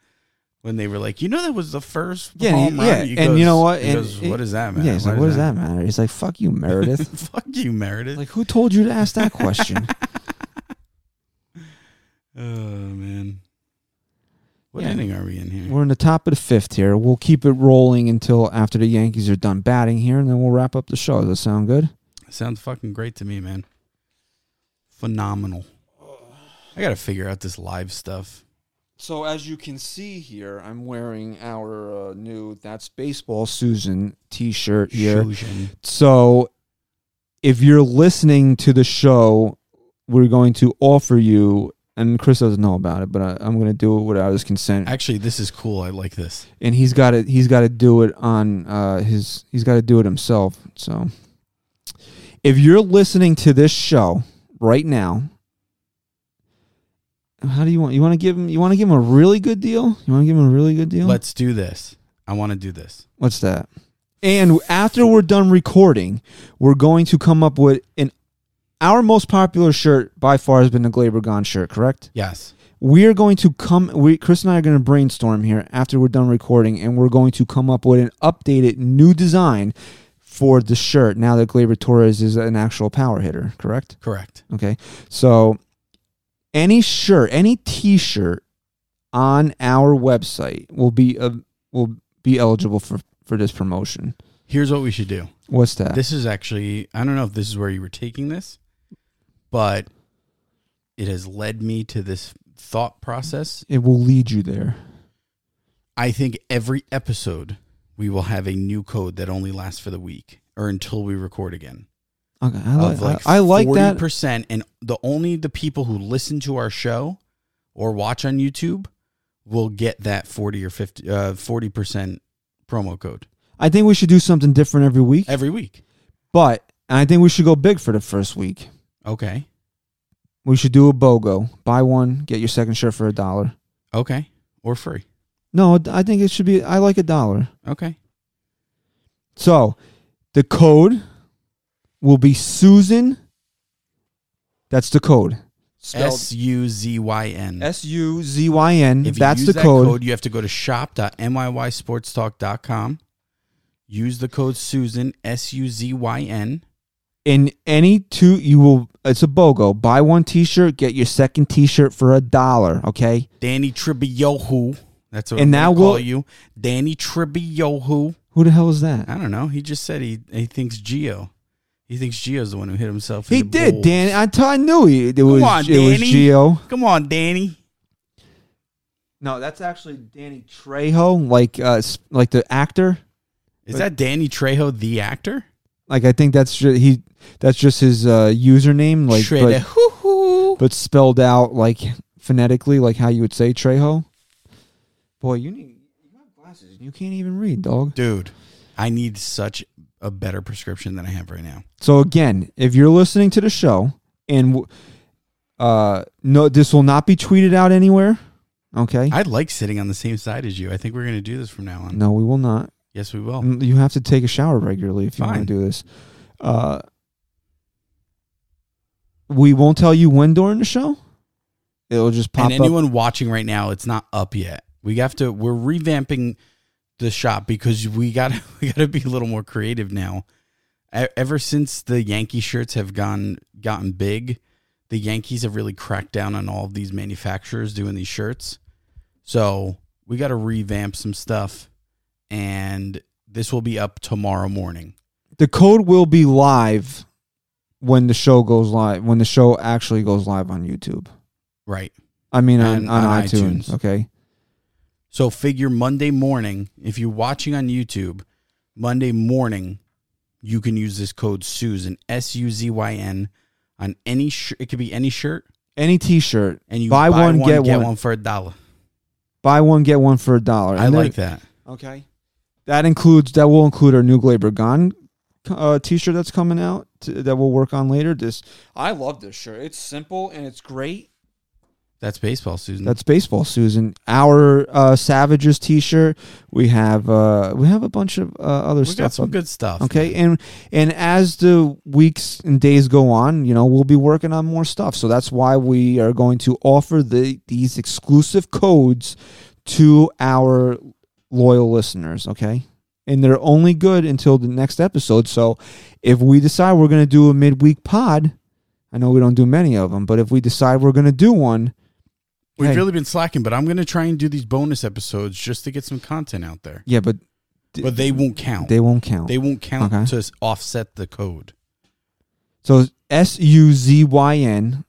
Speaker 3: when they were like, you know, that was the first
Speaker 2: Yeah,
Speaker 3: home
Speaker 2: yeah, and you know what? And
Speaker 3: goes,
Speaker 2: it-
Speaker 3: what does that matter?
Speaker 2: Yeah, he's like, "What does that matter?" He's like, "Fuck you, Meredith."
Speaker 3: Fuck you, Meredith.
Speaker 2: like, who told you to ask that question?
Speaker 3: oh man, what
Speaker 2: Yeah.
Speaker 3: inning are we in here?
Speaker 2: We're in the top of the fifth here. We'll keep it rolling until after the Yankees are done batting here, and then we'll wrap up the show. Does that sound good?
Speaker 3: Sounds fucking great to me, man. Phenomenal. I gotta figure out this live stuff.
Speaker 2: So as you can see here, I'm wearing our uh, new "That's Baseball Suzyn" T-shirt here.
Speaker 3: Fusion.
Speaker 2: So if you're listening to the show, we're going to offer you, and Chris doesn't know about it, but I, I'm going to do it without his consent.
Speaker 3: Actually, this is cool. I like this.
Speaker 2: and he's got to he's got to do it on uh, his he's got to do it himself. So if you're listening to this show right now, how do you want you want to give him you want to give him a really good deal? You want to give him a really good deal?
Speaker 3: Let's do this. I want to do this.
Speaker 2: What's that? And after we're done recording, we're going to come up with an our most popular shirt by far has been the Gleyber Gone shirt, correct?
Speaker 3: Yes.
Speaker 2: We're going to come we Chris and I are going to brainstorm here after we're done recording and we're going to come up with an updated new design for the shirt now that Gleyber Torres is an actual power hitter, correct?
Speaker 3: Correct.
Speaker 2: Okay. So any shirt, any t-shirt on our website will be uh, will be eligible for for this promotion.
Speaker 3: Here's what we should do.
Speaker 2: What's that?
Speaker 3: This is actually, I don't know if this is where you were taking this, but it has led me to this thought process.
Speaker 2: it will lead you there.
Speaker 3: I think every episode we will have a new code that only lasts for the week or until we record again.
Speaker 2: Okay, I like,
Speaker 3: Of like
Speaker 2: I, I like that.
Speaker 3: percent, and the only the people who listen to our show or watch on YouTube will get that forty or 50 uh, forty percent promo code
Speaker 2: I think we should do something different every week.
Speaker 3: every week.
Speaker 2: But I think we should go big for the first week.
Speaker 3: Okay,
Speaker 2: We should do a BOGO. Buy one, get your second shirt for a dollar.
Speaker 3: okay, or free.
Speaker 2: No, I think it should be. I like a dollar.
Speaker 3: Okay,
Speaker 2: So the code will be Suzyn. That's the code.
Speaker 3: S U Z Y N.
Speaker 2: S U Z Y N.
Speaker 3: If you
Speaker 2: That's
Speaker 3: use
Speaker 2: the
Speaker 3: that
Speaker 2: code.
Speaker 3: you have to go to shop.nyysportstalk.com. Use the code Suzyn S U Z Y N.
Speaker 2: In any two, you will. It's a BOGO. Buy one T-shirt, get your second T-shirt for a dollar. Okay.
Speaker 3: Danny Tribiohu. That's what
Speaker 2: And
Speaker 3: I'm
Speaker 2: now
Speaker 3: call
Speaker 2: we'll-
Speaker 3: you. Danny Tribiohu.
Speaker 2: Who the hell is that?
Speaker 3: I don't know. He just said he he thinks Gio. He thinks Gio's the one who hit himself. in
Speaker 2: He
Speaker 3: the
Speaker 2: did,
Speaker 3: balls.
Speaker 2: Dan. I, t- I knew he. It was.
Speaker 3: on,
Speaker 2: it was Gio.
Speaker 3: Come on, Danny.
Speaker 2: No, that's actually Danny Trejo, like uh, like the actor.
Speaker 3: Is that Danny Trejo, the actor?
Speaker 2: Like I think that's ju- he. That's just his uh, username. Like, but, but spelled out like phonetically, like how you would say Trejo. Boy, you need you have glasses and you can't even read, dog.
Speaker 3: Dude, I need such a better prescription than I have right now.
Speaker 2: So again, if you're listening to the show and uh no this will not be tweeted out anywhere, okay?
Speaker 3: I like sitting on the same side as you. I think we're going to do this from now on.
Speaker 2: no, we will not.
Speaker 3: Yes, we will.
Speaker 2: Mm, You have to take a shower regularly if you want to do this. Uh we won't tell you when during the show. It'll just pop
Speaker 3: and
Speaker 2: up.
Speaker 3: anyone watching right now, it's not up yet. We have to. We're revamping the shop because we got we got to be a little more creative now. Ever since the Yankee shirts have gone gotten big, the Yankees have really cracked down on all of these manufacturers doing these shirts. So we got to revamp some stuff, and this will be up tomorrow morning.
Speaker 2: the code will be live when the show goes live. When the show actually goes live on YouTube.
Speaker 3: Right.
Speaker 2: I mean on, on,
Speaker 3: on
Speaker 2: iTunes,
Speaker 3: iTunes.
Speaker 2: Okay.
Speaker 3: So figure Monday morning, if you're watching on YouTube, Monday morning, you can use this code Suzyn S U Z Y N on any shirt. It could be any shirt,
Speaker 2: Any T-shirt,
Speaker 3: and you
Speaker 2: Buy one, get one.
Speaker 3: for a dollar.
Speaker 2: buy one get one for a dollar.
Speaker 3: I
Speaker 2: And
Speaker 3: like that.
Speaker 2: Okay. That includes that will include our new Gleyber Gone uh, T-shirt that's coming out to, that we'll work on later. This I love this shirt. It's simple and it's great.
Speaker 3: That's baseball, Suzyn.
Speaker 2: That's baseball, Suzyn. Our uh, Savages T-shirt. We have uh, we have a bunch of uh, other
Speaker 3: we
Speaker 2: stuff.
Speaker 3: got some
Speaker 2: up-
Speaker 3: good stuff.
Speaker 2: Okay, and and as the weeks and days go on, you know, we'll be working on more stuff. So that's why we are going to offer the these exclusive codes to our loyal listeners, okay? And they're only good until the next episode. So if we decide we're going to do a midweek pod, I know we don't do many of them, but if we decide we're going to do one,
Speaker 3: We've
Speaker 2: hey,
Speaker 3: really been slacking, but I'm going to try and do these bonus episodes just to get some content out there.
Speaker 2: yeah, but
Speaker 3: But they won't count.
Speaker 2: they won't count.
Speaker 3: They won't count
Speaker 2: Okay.
Speaker 3: to offset the code.
Speaker 2: So S U Z Y N,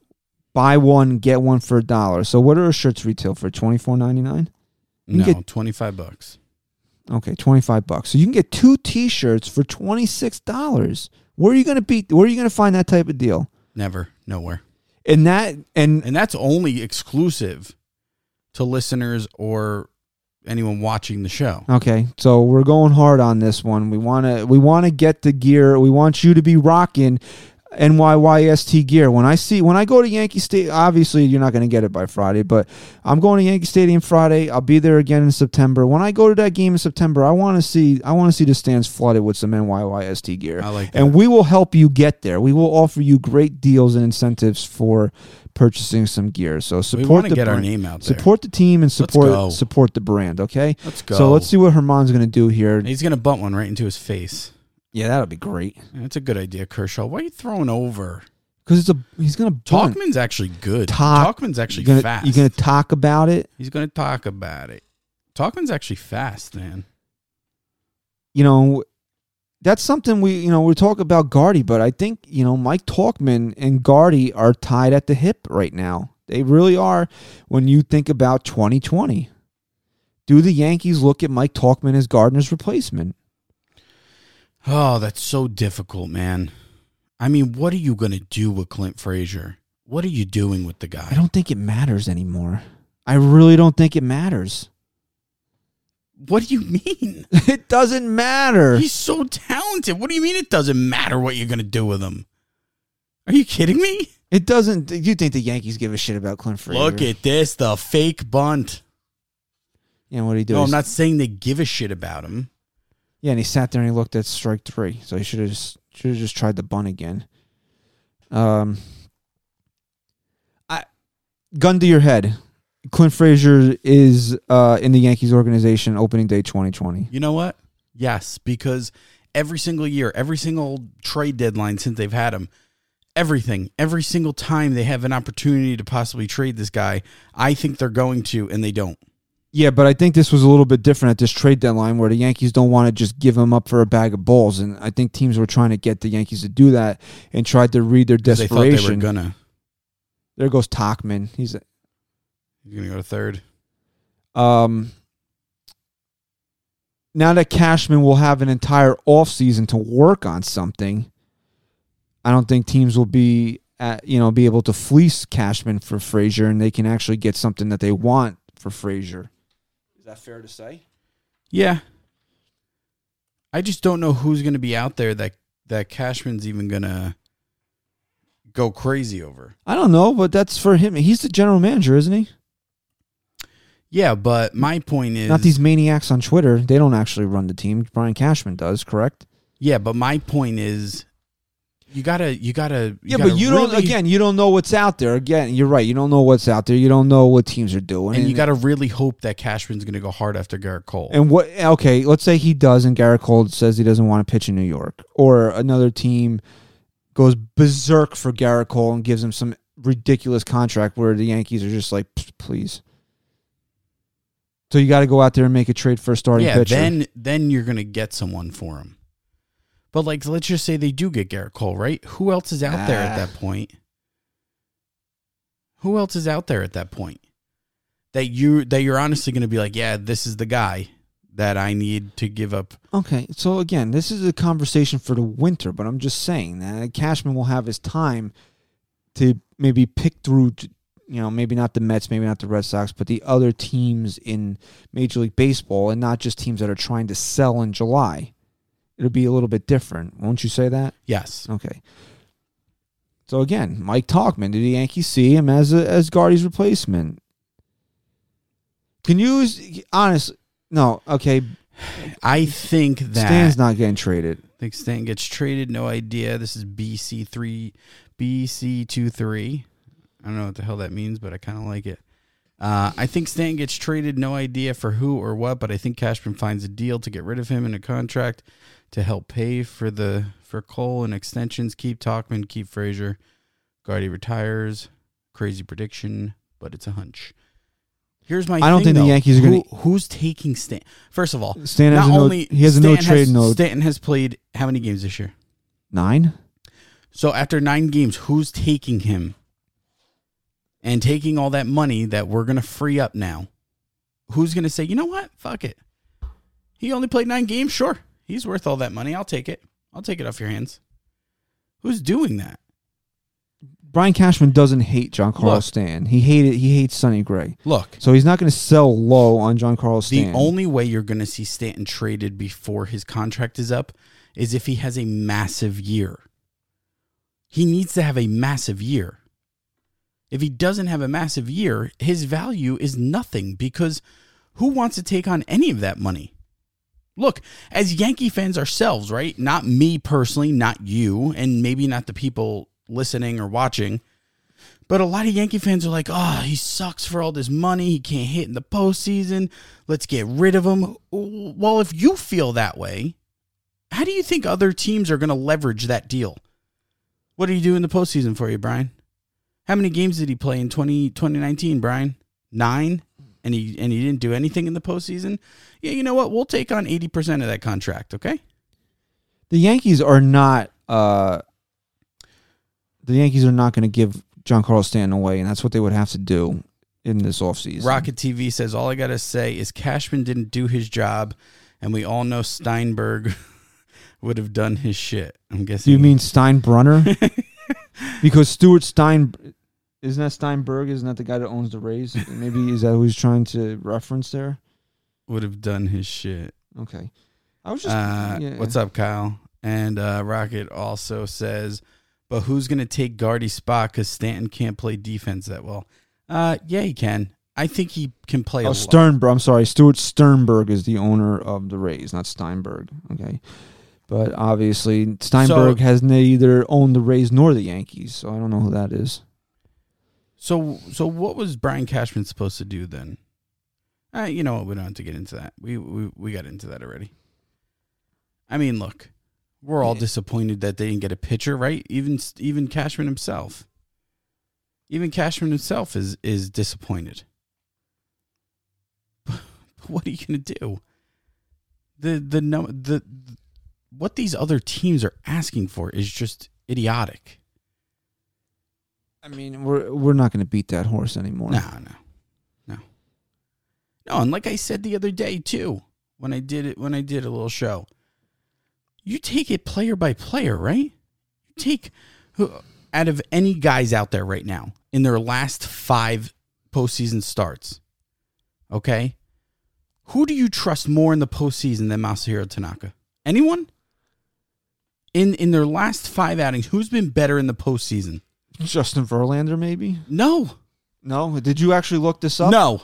Speaker 2: buy one get one for a dollar. So what are our shirts retail for? Twenty four ninety nine. You
Speaker 3: No,
Speaker 2: get-
Speaker 3: 25 bucks.
Speaker 2: Okay, twenty five bucks. So you can get two T shirts for twenty six dollars. Where are you gonna be? Where are you gonna find that type of deal?
Speaker 3: Never, nowhere.
Speaker 2: And that and
Speaker 3: And that's only exclusive to listeners or anyone watching the show.
Speaker 2: okay, so we're going hard on this one. We wanna we wanna get the gear. We want you to be rocking NYYST gear. When I see when I go to Yankee Stadium, obviously you're not going to get it by Friday, but I'm going to Yankee Stadium Friday. I'll be there again in September. When I go to that game in September, I want to see I want to see the stands flooded with some NYYST gear.
Speaker 3: I like that.
Speaker 2: And we will help you get there. We will offer you great deals and incentives for purchasing some gear. So support the
Speaker 3: get our
Speaker 2: brand.
Speaker 3: name out there.
Speaker 2: Support the team and support support the brand, okay?
Speaker 3: Let's go.
Speaker 2: So let's see what Germán's going to do here.
Speaker 3: He's going to bunt one right into his face.
Speaker 2: Yeah, that'll be great.
Speaker 3: That's a good idea, Kershaw. Why are you throwing over?
Speaker 2: Cuz it's a he's going to bunt.
Speaker 3: Tauchman's actually good.
Speaker 2: Talk-
Speaker 3: Tauchman's actually
Speaker 2: You're gonna,
Speaker 3: fast.
Speaker 2: you're going to talk about it.
Speaker 3: He's going to talk about it. Tauchman's actually fast, man.
Speaker 2: you know, that's something we, you know, we talk about Gardy, but I think, you know, Mike Tauchman and Gardy are tied at the hip right now. They really are when you think about 2020. Do the Yankees look at Mike Tauchman as Gardner's replacement?
Speaker 3: Oh, that's so difficult, man. I mean, what are you going to do with Clint Frazier? What are you doing with the guy?
Speaker 2: I don't think it matters anymore. I really don't think it matters.
Speaker 3: What do you mean?
Speaker 2: It doesn't matter.
Speaker 3: He's so talented. What do you mean it doesn't matter what you're going to do with him? Are you kidding me?
Speaker 2: It doesn't. You think the Yankees give a shit about Clint Frazier?
Speaker 3: Look at this, the fake bunt.
Speaker 2: Yeah, what did he do?
Speaker 3: No, I'm not saying they give a shit about him.
Speaker 2: Yeah, and he sat there and he looked at strike three. So he should have just should have just tried the bunt again. Um, I gun to your head. Clint Frazier is uh, in the Yankees organization opening day 2020.
Speaker 3: You know what? Yes, because every single year, every single trade deadline since they've had him, everything, every single time they have an opportunity to possibly trade this guy, I think they're going to, and they don't.
Speaker 2: Yeah, but I think this was a little bit different at this trade deadline where the Yankees don't want to just give him up for a bag of balls, and I think teams were trying to get the Yankees to do that and tried to read their
Speaker 3: 'Cause They thought they were
Speaker 2: desperation.
Speaker 3: gonna.
Speaker 2: there goes Tauchman. He's
Speaker 3: He's gonna go to third.
Speaker 2: um now that Cashman will have an entire offseason to work on something, I don't think teams will be at, you know be able to fleece Cashman for Frazier and they can actually get something that they want for Frazier. Is that fair to say?
Speaker 3: Yeah. I just don't know who's gonna be out there that that Cashman's even gonna go crazy over.
Speaker 2: I don't know, but that's for him. He's the general manager, isn't he?
Speaker 3: Yeah, but my point is
Speaker 2: Not these maniacs on Twitter. They don't actually run the team. Brian Cashman does, correct?
Speaker 3: Yeah, but my point is you gotta you gotta
Speaker 2: Yeah,
Speaker 3: gotta
Speaker 2: but you don't. Again, you don't know what's out there. Again, you're right. You don't know what's out there. You don't know what teams are doing.
Speaker 3: and you gotta really hope that Cashman's gonna go hard after Gerrit Cole.
Speaker 2: And what? Okay, let's say he does, and Gerrit Cole says he doesn't want to pitch in New York, or another team goes berserk for Gerrit Cole and gives him some ridiculous contract where the Yankees are just like, please. So you got to go out there and make a trade for a starting
Speaker 3: yeah,
Speaker 2: pitcher.
Speaker 3: then then you're gonna get someone for him. But like, let's just say they do get Gerrit Cole, right? Who else is out there at
Speaker 2: Ah.
Speaker 3: that point? Who else is out there at that point that you that you're honestly gonna be like, yeah, this is the guy that I need to give up.
Speaker 2: Okay, so again, this is a conversation for the winter, but I'm just saying that Cashman will have his time to maybe pick through, you know, maybe not the Mets, maybe not the Red Sox, but the other teams in Major League Baseball, and not just teams that are trying to sell in July. It'll be a little bit different. Won't you say that?
Speaker 3: Yes.
Speaker 2: Okay. So again, Mike Tauchman, did the Yankees see him as a, as Gardy's replacement? Can you honestly? No. Okay.
Speaker 3: I think that
Speaker 2: Stan's not getting traded.
Speaker 3: I think Stan gets traded. No idea. This is BC three, BC two three. I don't know what the hell that means, but I kind of like it. Uh, I think Stan gets traded. No idea for who or what, but I think Cashman finds a deal to get rid of him in a contract to help pay for the for Cole and extensions. Keep Tauchman, keep Frazier. Gardy retires. Crazy prediction, but it's a hunch. Here's my.
Speaker 2: I don't
Speaker 3: thing,
Speaker 2: think the. Yankees are gonna-
Speaker 3: Who- who's taking Stan? First of all,
Speaker 2: Stan has a no. He has a no trade
Speaker 3: has,
Speaker 2: note.
Speaker 3: Stanton has played how many games this year?
Speaker 2: Nine.
Speaker 3: So after nine games, who's taking him? And taking all that money that we're gonna free up now, who's gonna say, you know what, fuck it? He only played nine games. Sure, he's worth all that money. I'll take it. I'll take it off your hands. Who's doing that?
Speaker 2: Brian Cashman doesn't hate Giancarlo
Speaker 3: Look.
Speaker 2: Stan. He hated. He hates Sonny Gray.
Speaker 3: Look,
Speaker 2: So he's not going to sell low on Giancarlo
Speaker 3: the only way you're gonna see Stanton traded before his contract is up is if he has a massive year. He needs to have a massive year. If he doesn't have a massive year, his value is nothing because who wants to take on any of that money? Look, as Yankee fans ourselves, right? Not me personally, not you, and maybe not the people listening or watching, but a lot of Yankee fans are like, oh, he sucks for all this money. He can't hit in the postseason. Let's get rid of him. Well, if you feel that way, how do you think other teams are going to leverage that deal? What do you do in the postseason for you, Brian? How many games did he play in 20, 2019, Brian? Nine? And he and he didn't do anything in the postseason? Yeah, you know what? We'll take on 80% of that contract, okay?
Speaker 2: the Yankees are not. Uh, the Yankees are not going to give Giancarlo Stanton away, and that's what they would have to do in this offseason.
Speaker 3: Rocket TV says all I gotta say is Cashman didn't do his job, and we all know Steinberg would have done his shit. I'm guessing.
Speaker 2: You mean Steinbrenner? because Stuart Stein isn't that Steinberg? Isn't that the guy that owns the Rays? Maybe is that who he's trying to reference there?
Speaker 3: would have done his shit?
Speaker 2: Okay, I was just.
Speaker 3: Uh,
Speaker 2: yeah.
Speaker 3: What's up, Kyle? And uh, Rocket also says, but who's gonna take Gardy's spot? Because Stanton can't play defense that well. Uh, yeah, he can. I think he can play. a
Speaker 2: Oh. Sternberg. I'm sorry. Stuart Sternberg is the owner of the Rays, not Steinberg. Okay. But obviously, Steinberg
Speaker 3: So-
Speaker 2: has neither owned the Rays nor the Yankees, so I don't know who that is.
Speaker 3: So, so what was Brian Cashman supposed to do then? Uh, you know what? We don't have to get into that. We we we got into that already. I mean, look, we're all disappointed that they didn't get a pitcher, right? Even even Cashman himself. Even Cashman himself is is disappointed. what are you gonna do? The the no the what these other teams are asking for is just idiotic.
Speaker 2: I mean, we're we're not going to beat that horse anymore.
Speaker 3: No, no, no, no. And like I said the other day too, when I did it, when I did a little show, you take it player by player, right? You take out of any guys out there right now in their last five postseason starts. Okay, who do you trust more in the postseason than Masahiro Tanaka? Anyone? In in their last five outings, who's been better in the postseason?
Speaker 2: Justin Verlander, maybe?
Speaker 3: No,
Speaker 2: No. Did you actually look this up?
Speaker 3: No.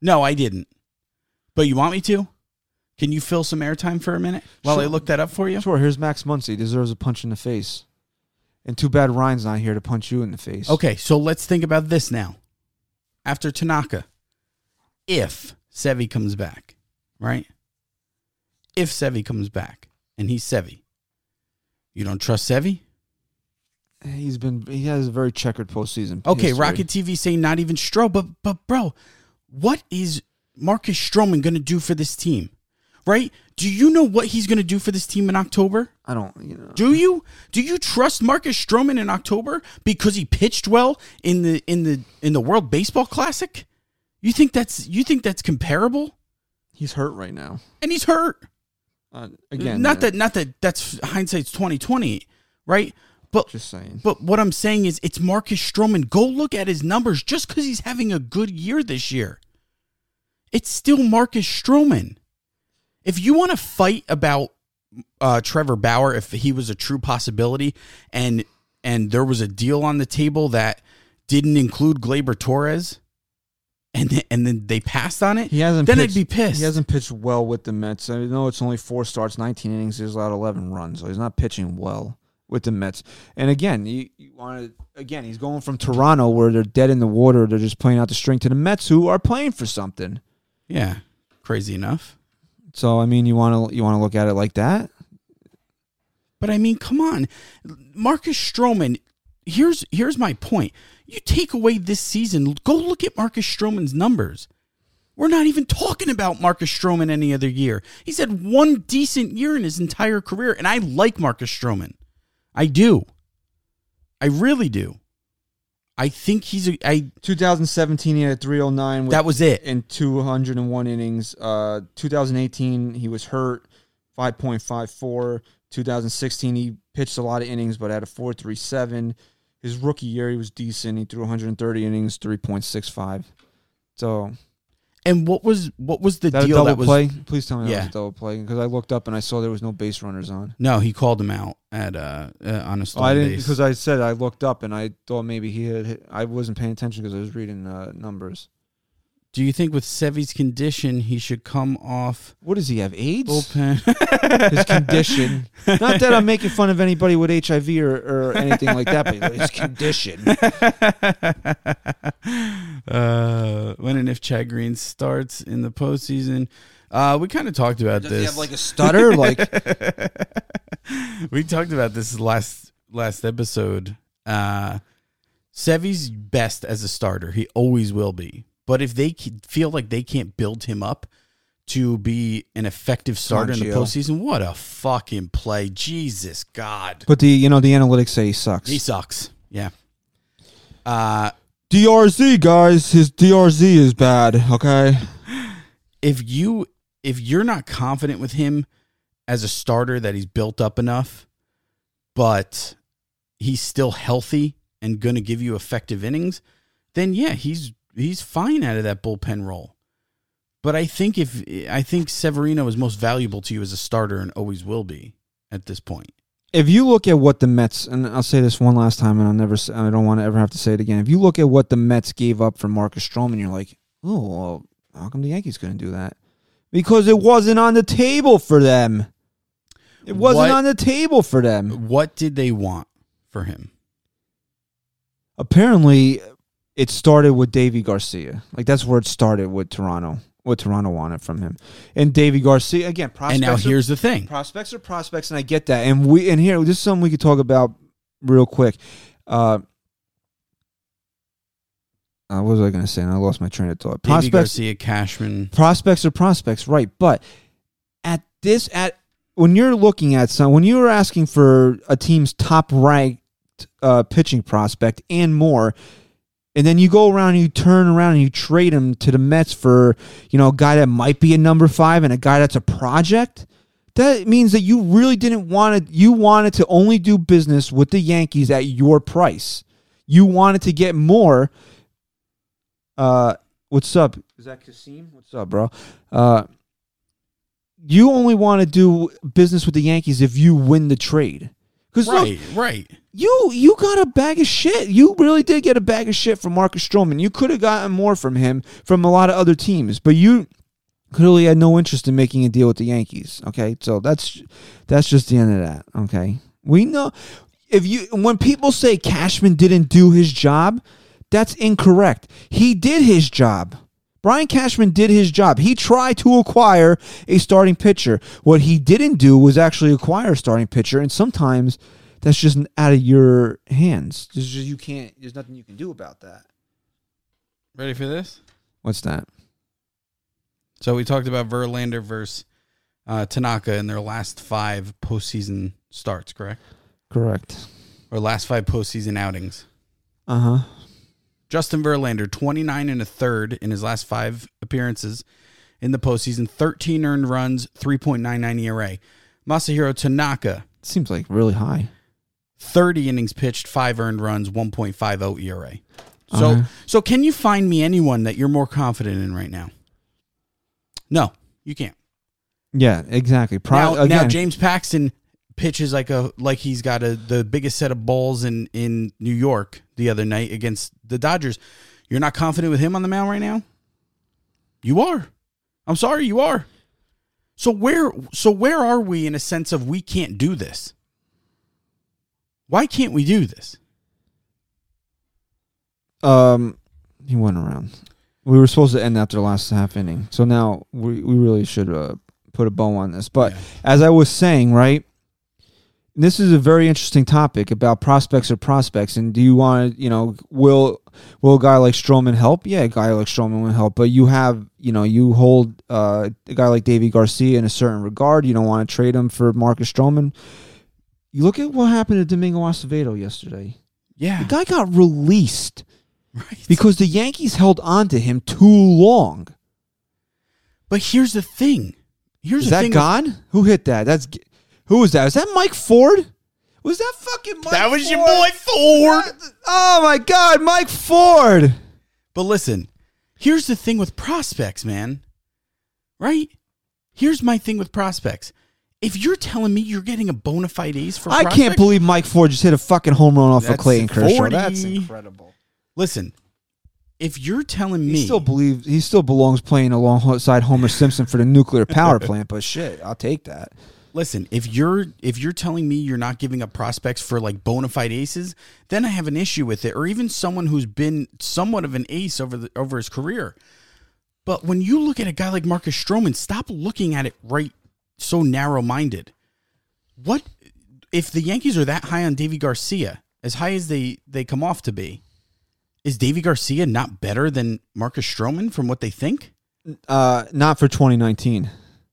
Speaker 3: No, I didn't. But you want me to? Can you fill some airtime for a minute while I look that up for you?
Speaker 2: Sure. Here's Max Muncy. Deserves a punch in the face. And too bad Ryan's not here to punch you in the face.
Speaker 3: Okay, so let's think about this now. After Tanaka, if Sevi comes back, right? If Sevi comes back and he's Sevi, you don't trust Sevi?
Speaker 2: He's been. He has a very checkered postseason.
Speaker 3: Okay,
Speaker 2: history.
Speaker 3: Rocket TV saying not even Stroh, but but bro, what is Marcus Stroman going to do for this team? Right? Do you know what he's going to do for this team in October?
Speaker 2: I don't. You know.
Speaker 3: Do you do you trust Marcus Stroman in October because he pitched well in the in the in the World Baseball Classic? You think that's you think that's comparable?
Speaker 2: He's hurt right now.
Speaker 3: And he's hurt.
Speaker 2: Uh, again,
Speaker 3: not that not that that's hindsight's twenty twenty, right? But
Speaker 2: Just saying.
Speaker 3: but what I'm saying is it's Marcus Stroman. Go look at his numbers just because he's having a good year this year. It's still Marcus Stroman. If you want to fight about uh, Trevor Bauer if he was a true possibility, and and there was a deal on the table that didn't include Gleyber Torres, and then, and then they passed on it.
Speaker 2: He hasn't.
Speaker 3: Then
Speaker 2: pitched,
Speaker 3: I'd be pissed.
Speaker 2: He hasn't pitched well with the Mets. I know it's only four starts, 19 innings. He's allowed 11 runs, so he's not pitching well with the Mets. And again, you, you want to again, he's going from Toronto where they're dead in the water. They're just playing out the string to the Mets who are playing for something.
Speaker 3: Yeah, crazy enough.
Speaker 2: So I mean, you want to you want to look at it like that.
Speaker 3: But I mean, come on, Marcus Stroman. Here's here's my point. You take away this season, go look at Marcus Stroman's numbers. We're not even talking about Marcus Stroman any other year. He's had one decent year in his entire career, and I like Marcus Stroman. I do. I really do. I think he's a. I
Speaker 2: 2017, he had 309 with,
Speaker 3: that was it.
Speaker 2: in 201 innings. Uh, 2018, he was hurt, 5.54. 2016, he pitched a lot of innings, but had a 4.37. His rookie year, he was decent. He threw 130 innings, 3.65. So
Speaker 3: And what was what was the
Speaker 2: that
Speaker 3: deal
Speaker 2: double
Speaker 3: that was?
Speaker 2: play? Please tell me that was a double play because I looked up and I saw there was no base runners on.
Speaker 3: No, he called him out at uh, uh on a
Speaker 2: Oh, I didn't
Speaker 3: base.
Speaker 2: because I said I looked up and I thought maybe he had. Hit, I wasn't paying attention because I was reading uh, numbers.
Speaker 3: Do you think with Sevy's condition he should come off
Speaker 2: What does he have? AIDS?
Speaker 3: bullpen?
Speaker 2: his condition. Not that I'm making fun of anybody with HIV or, or anything like that, but his condition.
Speaker 3: uh, when and if Chad Green starts in the postseason, uh, we kind of talked about
Speaker 2: Does he
Speaker 3: this.
Speaker 2: have like a stutter? Like
Speaker 3: we talked about this last last episode. Uh, Sevy's best as a starter. He always will be. But if they feel like they can't build him up to be an effective starter in the postseason, what a fucking play! Jesus God,
Speaker 2: But the you know the analytics say he sucks.
Speaker 3: he sucks. Yeah. Uh,
Speaker 2: DRZ guys, his DRZ is bad. Okay.
Speaker 3: if you if you're not confident with him as a starter that he's built up enough, but he's still healthy and going to give you effective innings, then yeah, he's he's fine out of that bullpen role. But I think if I think Severino is most valuable to you as a starter and always will be at this point.
Speaker 2: If you look at what the Mets, and I'll say this one last time, and I'll never, I don't want to ever have to say it again. If you look at what the Mets gave up for Marcus Stroman, you're like, oh, well, how come the Yankees couldn't do that? Because it wasn't on the table for them. It wasn't
Speaker 3: What-
Speaker 2: on the table for them.
Speaker 3: What did they want for him?
Speaker 2: apparently it started with Deivi Garcia. Like that's where it started with Toronto. What Toronto wanted from him, and Deivi Garcia again. Prospects
Speaker 3: And now
Speaker 2: are-
Speaker 3: here's the thing.
Speaker 2: prospects are prospects, and I get that. And we and here this is something we could talk about real quick. Uh, uh, what was I going to say? And I lost my train of thought.
Speaker 3: Davey
Speaker 2: Prospects,
Speaker 3: Garcia, Cashman.
Speaker 2: prospects are prospects, right? But at this, at when you're looking at some, when you're asking for a team's top ranked uh, pitching prospect and more, and then you go around and you turn around and you trade him to the Mets for you know a guy that might be a number five and a guy that's a project. That means that you really didn't want to. You wanted to only do business with the Yankees at your price. You wanted to get more. Uh, what's up? Is that Kasim? What's up, bro? Uh, you only want to do business with the Yankees if you win the trade. Because
Speaker 3: Right, right.
Speaker 2: You you got a bag of shit. You really did get a bag of shit from Marcus Stroman. You could have gotten more from him from a lot of other teams, but you clearly had no interest in making a deal with the Yankees. Okay, so that's that's just the end of that. Okay, we know if you when people say Cashman didn't do his job, that's incorrect. He did his job. Brian Cashman did his job. He tried to acquire a starting pitcher. What he didn't do was actually acquire a starting pitcher, and sometimes that's just out of your hands. There's just, you can't. There's nothing you can do about that.
Speaker 3: Ready for this?
Speaker 2: What's that?
Speaker 3: So we talked about Verlander versus uh, Tanaka in their last five postseason starts, correct?
Speaker 2: Correct.
Speaker 3: Or last five postseason outings.
Speaker 2: Uh huh.
Speaker 3: Justin Verlander, 29 and a third in his last five appearances in the postseason, 13 earned runs, 3.99 ERA. Masahiro Tanaka,
Speaker 2: Seems like really high.
Speaker 3: 30 innings pitched, five earned runs, 1.50 ERA. So,
Speaker 2: Okay.
Speaker 3: so can you find me anyone that you're more confident in right now? No, you can't.
Speaker 2: Yeah, exactly. Pri-
Speaker 3: now, now James Paxton pitches like a like he's got a the biggest set of balls in in New York the other night against the Dodgers. You're not confident with him on the mound right now? You are. I'm sorry, you are. So where so where are we in a sense of we can't do this? Why can't we do this?
Speaker 2: um, he went around. We were supposed to end after the last half inning, so now we we really should uh, put a bow on this. But
Speaker 3: Yeah.
Speaker 2: as I was saying, right, this is a very interesting topic about prospects or prospects, and do you want to, you know, will will a guy like Stroman help? Yeah, a guy like Stroman will help, but you have, you know, you hold uh, a guy like Deivi Garcia in a certain regard. You don't want to trade him for Marcus Stroman. You look at what happened to Domingo Acevedo yesterday.
Speaker 3: Yeah.
Speaker 2: The guy got released
Speaker 3: Right.
Speaker 2: because the Yankees held on to him too long.
Speaker 3: But here's the thing. Here's
Speaker 2: Is
Speaker 3: the
Speaker 2: that
Speaker 3: thing.
Speaker 2: gone? Who hit that? That's who was that? Was that Mike Ford? Was that fucking Mike?
Speaker 3: That was your boy Ford.
Speaker 2: That- oh my God, Mike Ford!
Speaker 3: But listen, here's the thing with prospects, man. Right? Here's my thing with prospects. If you're telling me you're getting a bona fide ace for
Speaker 2: I
Speaker 3: prospect-
Speaker 2: can't believe Mike Ford just hit a fucking home run off of
Speaker 3: That's
Speaker 2: Clayton Kershaw.
Speaker 3: 40.
Speaker 2: That's incredible.
Speaker 3: Listen, if you're telling me
Speaker 2: He still believes he still belongs playing alongside Homer Simpson for the nuclear power plant. But shit, I'll take that.
Speaker 3: listen, if you're if you're telling me you're not giving up prospects for like bona fide aces, then I have an issue with it. Or even someone who's been somewhat of an ace over the over his career. But when you look at a guy like Marcus Stroman, stop looking at it right so narrow minded. What if the Yankees are that high on Deivi Garcia, as high as they they come off to be? Is Deivi Garcia not better than Marcus Stroman from what they think?
Speaker 2: Uh, not for 2019.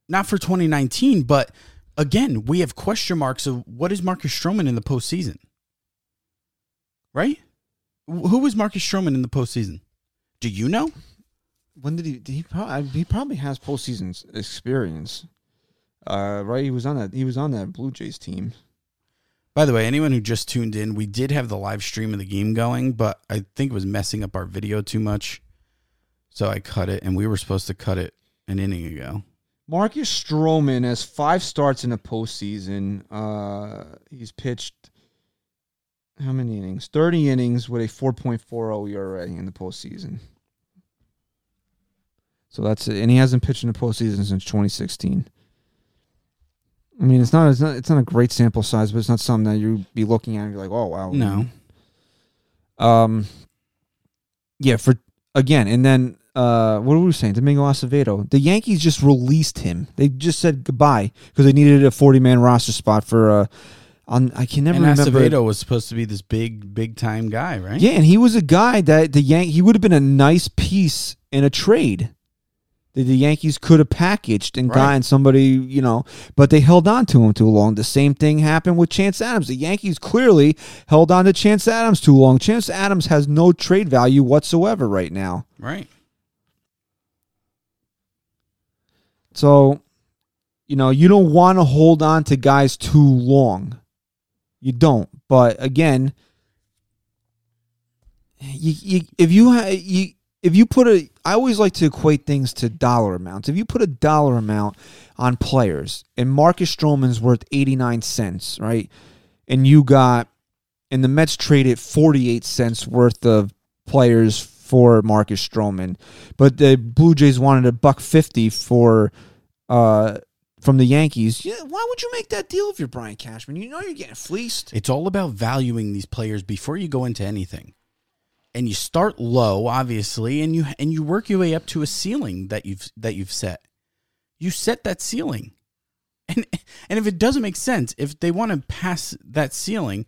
Speaker 3: not for 2019, but again, we have question marks of what is Marcus Stroman in the postseason, right? Who was Marcus Stroman in the postseason? Do you know?
Speaker 2: When did he? Did he probably he probably has postseason experience. Uh, right. He was on that. He was on that Blue Jays team.
Speaker 3: By the way, anyone who just tuned in, we did have the live stream of the game going, but I think it was messing up our video too much, so I cut it, and we were supposed to cut it an inning ago.
Speaker 2: Marcus Stroman has five starts in the postseason. Uh, he's pitched how many innings? Thirty innings with a four point four zero ERA in the postseason. So that's it, and he hasn't pitched in the postseason since 2016. I mean, it's not it's not it's not a great sample size, but it's not something that you'd be looking at and be like, oh wow.
Speaker 3: No,
Speaker 2: Um. Yeah. For again, and then uh, what were we saying? Domingo Acevedo. The Yankees just released him. They just said goodbye because they needed a forty-man roster spot for. Uh, on I can never
Speaker 3: and
Speaker 2: remember.
Speaker 3: Acevedo was supposed to be this big, big time guy, right?
Speaker 2: Yeah, and he was a guy that the Yan- he would have been a nice piece in a trade that the Yankees could have packaged and
Speaker 3: Right.
Speaker 2: gotten somebody, you know, but they held on to him too long. The same thing happened with Chance Adams. The Yankees clearly held on to Chance Adams too long. Chance Adams has no trade value whatsoever right now.
Speaker 3: Right.
Speaker 2: So, you know, you don't want to hold on to guys too long. You don't. But again, you, you if you ha- you if you put a I always like to equate things to dollar amounts. If you put a dollar amount on players and Marcus Stroman's worth 89 cents, right? And you got and the Mets traded 48 cents worth of players for Marcus Stroman, but the Blue Jays wanted a buck 50 for uh from the Yankees. Yeah, why would you make that deal if you're Brian Cashman? You know you're getting fleeced.
Speaker 3: It's all about valuing these players before you go into anything. And you start low, obviously, and you and you work your way up to a ceiling that you've that you've set. You set that ceiling. And and if it doesn't make sense, if they want to pass that ceiling,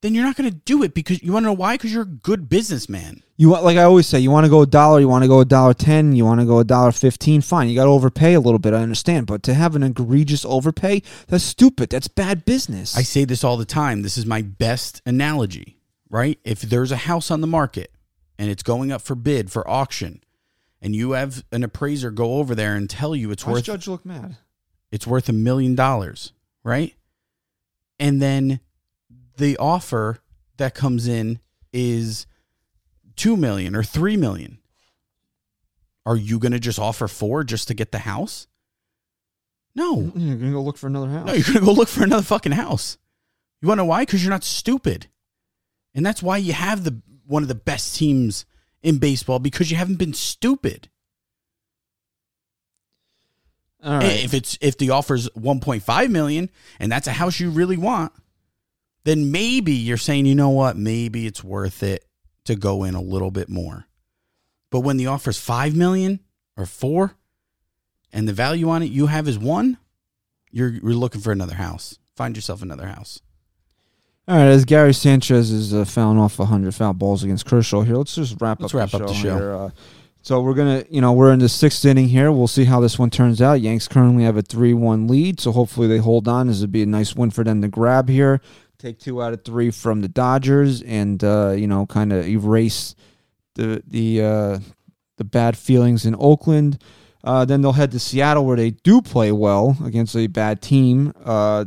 Speaker 3: then you're not going to do it because you want to know why? Because you're a good businessman.
Speaker 2: You want, like I always say, you want to go a dollar, you want to go a dollar ten, you want to go a dollar fifteen. Fine, you got to overpay a little bit. I understand, but to have an egregious overpay, that's stupid. That's bad business.
Speaker 3: I say this all the time. This is my best analogy, right? If there's a house on the market and it's going up for bid for auction, and you have an appraiser go over there and tell you it's
Speaker 2: Why
Speaker 3: worth
Speaker 2: Judge look mad?
Speaker 3: it's worth a million dollars, right? And then the offer that comes in is 2 million or 3 million. Are you going to just offer 4 just to get the house? No.
Speaker 2: You're gonna go look for another house.
Speaker 3: No, you're gonna go look for another fucking house. You wanna know why? Because you're not stupid. And that's why you have the one of the best teams in baseball because you haven't been stupid.
Speaker 2: All right.
Speaker 3: If it's if the offer's 1.5 million and that's a house you really want, then maybe you're saying, you know what, maybe it's worth it to go in a little bit more. But when the offer's 5 million or 4 and the value on it you have is 1, you're you're looking for another house. Find yourself another house.
Speaker 2: All right, as Gary Sanchez is uh, fouling off 100 foul balls against Kershaw here, let's just wrap
Speaker 3: Let's
Speaker 2: up
Speaker 3: wrap
Speaker 2: the
Speaker 3: up
Speaker 2: show,
Speaker 3: the show.
Speaker 2: here. Uh, so we're gonna, you know, we're in the sixth inning here. We'll see how this one turns out. Yanks currently have a three-one lead, so hopefully they hold on. This would be a nice win for them to grab here. Take two out of three from the Dodgers, and uh, you know, kind of erase the the uh, the bad feelings in Oakland. Uh, then they'll head to Seattle, where they do play well against a bad team. Uh,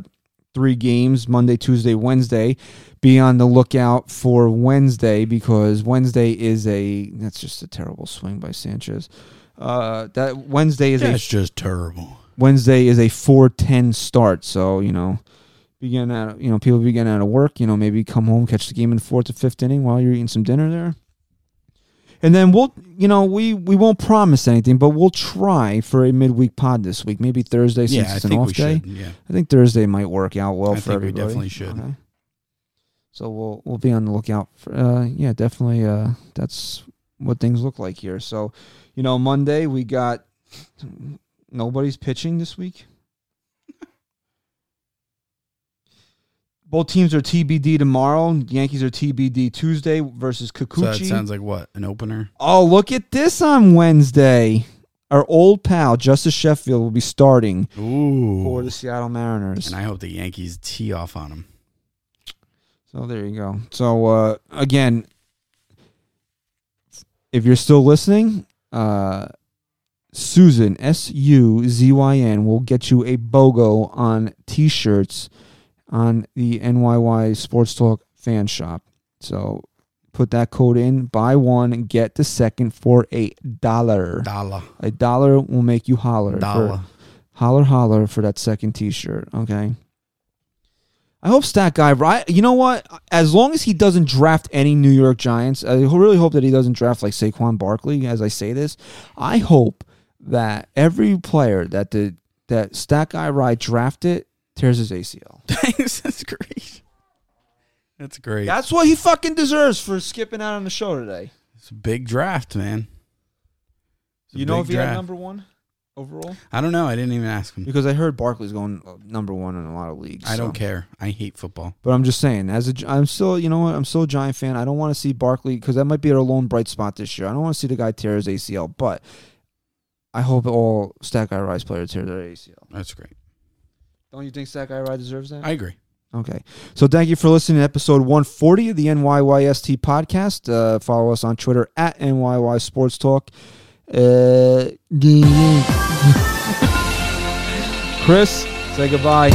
Speaker 2: three games Monday, Tuesday, Wednesday. Be on the lookout for Wednesday because Wednesday is a that's just a terrible swing by Sanchez. Uh, that Wednesday is
Speaker 3: That's
Speaker 2: a
Speaker 3: just terrible.
Speaker 2: Wednesday is a four ten start. So you know, begin out you know people begin out of work. You know maybe come home catch the game in the fourth or fifth inning while you're eating some dinner there. And then we'll, you know, we we won't promise anything, but we'll try for a midweek pod this week. Maybe Thursday since
Speaker 3: Yeah, I
Speaker 2: it's an
Speaker 3: think
Speaker 2: off day.
Speaker 3: should. Yeah.
Speaker 2: I think Thursday might work out well
Speaker 3: I
Speaker 2: for
Speaker 3: think we
Speaker 2: everybody.
Speaker 3: definitely should.
Speaker 2: So we'll we'll be on the lookout for uh yeah, definitely uh that's what things look like here. So, you know, Monday we got nobody's pitching this week. Both teams are TBD tomorrow. Yankees are TBD Tuesday versus Kikuchi.
Speaker 3: So that sounds like what? An opener?
Speaker 2: oh, look at this on Wednesday. Our old pal Justus Sheffield will be starting
Speaker 3: Ooh.
Speaker 2: for the Seattle Mariners.
Speaker 3: And I hope the Yankees tee off on him.
Speaker 2: So there you go. So uh, again, if you're still listening, uh, Suzyn S U Z Y N will get you a BOGO on T-shirts on the NYY Sports Talk fan shop. So put that code in, buy one, get the second for a dollar.
Speaker 3: Dollar.
Speaker 2: A dollar will make you holler. for-
Speaker 3: Dollar.
Speaker 2: holler holler for that second t-shirt okay i hope stat guy right you know what as long as he doesn't draft any new york giants i really hope that he doesn't draft like saquon barkley as i say this i hope that every player that the that stat guy right drafted tears his acl
Speaker 3: Thanks. That's great. That's great.
Speaker 2: that's what he fucking deserves for skipping out on the show today
Speaker 3: It's a big draft, man. It's
Speaker 2: you know if he had number one overall
Speaker 3: I don't know. I didn't even ask him.
Speaker 2: because i heard barkley's going uh, number one in a lot of leagues
Speaker 3: I don't care. I hate football.
Speaker 2: But I'm just saying, as a, I'm still, you know what, I'm still a Giant fan. I don't want to see Barkley because that might be our lone bright spot this year. I don't want to see the guy tear his ACL, but I hope all Stat Guy Rise players tear their ACL.
Speaker 3: That's great.
Speaker 2: Don't you think Stat Guy Rise deserves that?
Speaker 3: I agree.
Speaker 2: okay. So thank you for listening to episode 140 of the NYYST podcast. Uh, follow us on Twitter at NYY Sports Talk. Uh, Chris, say goodbye.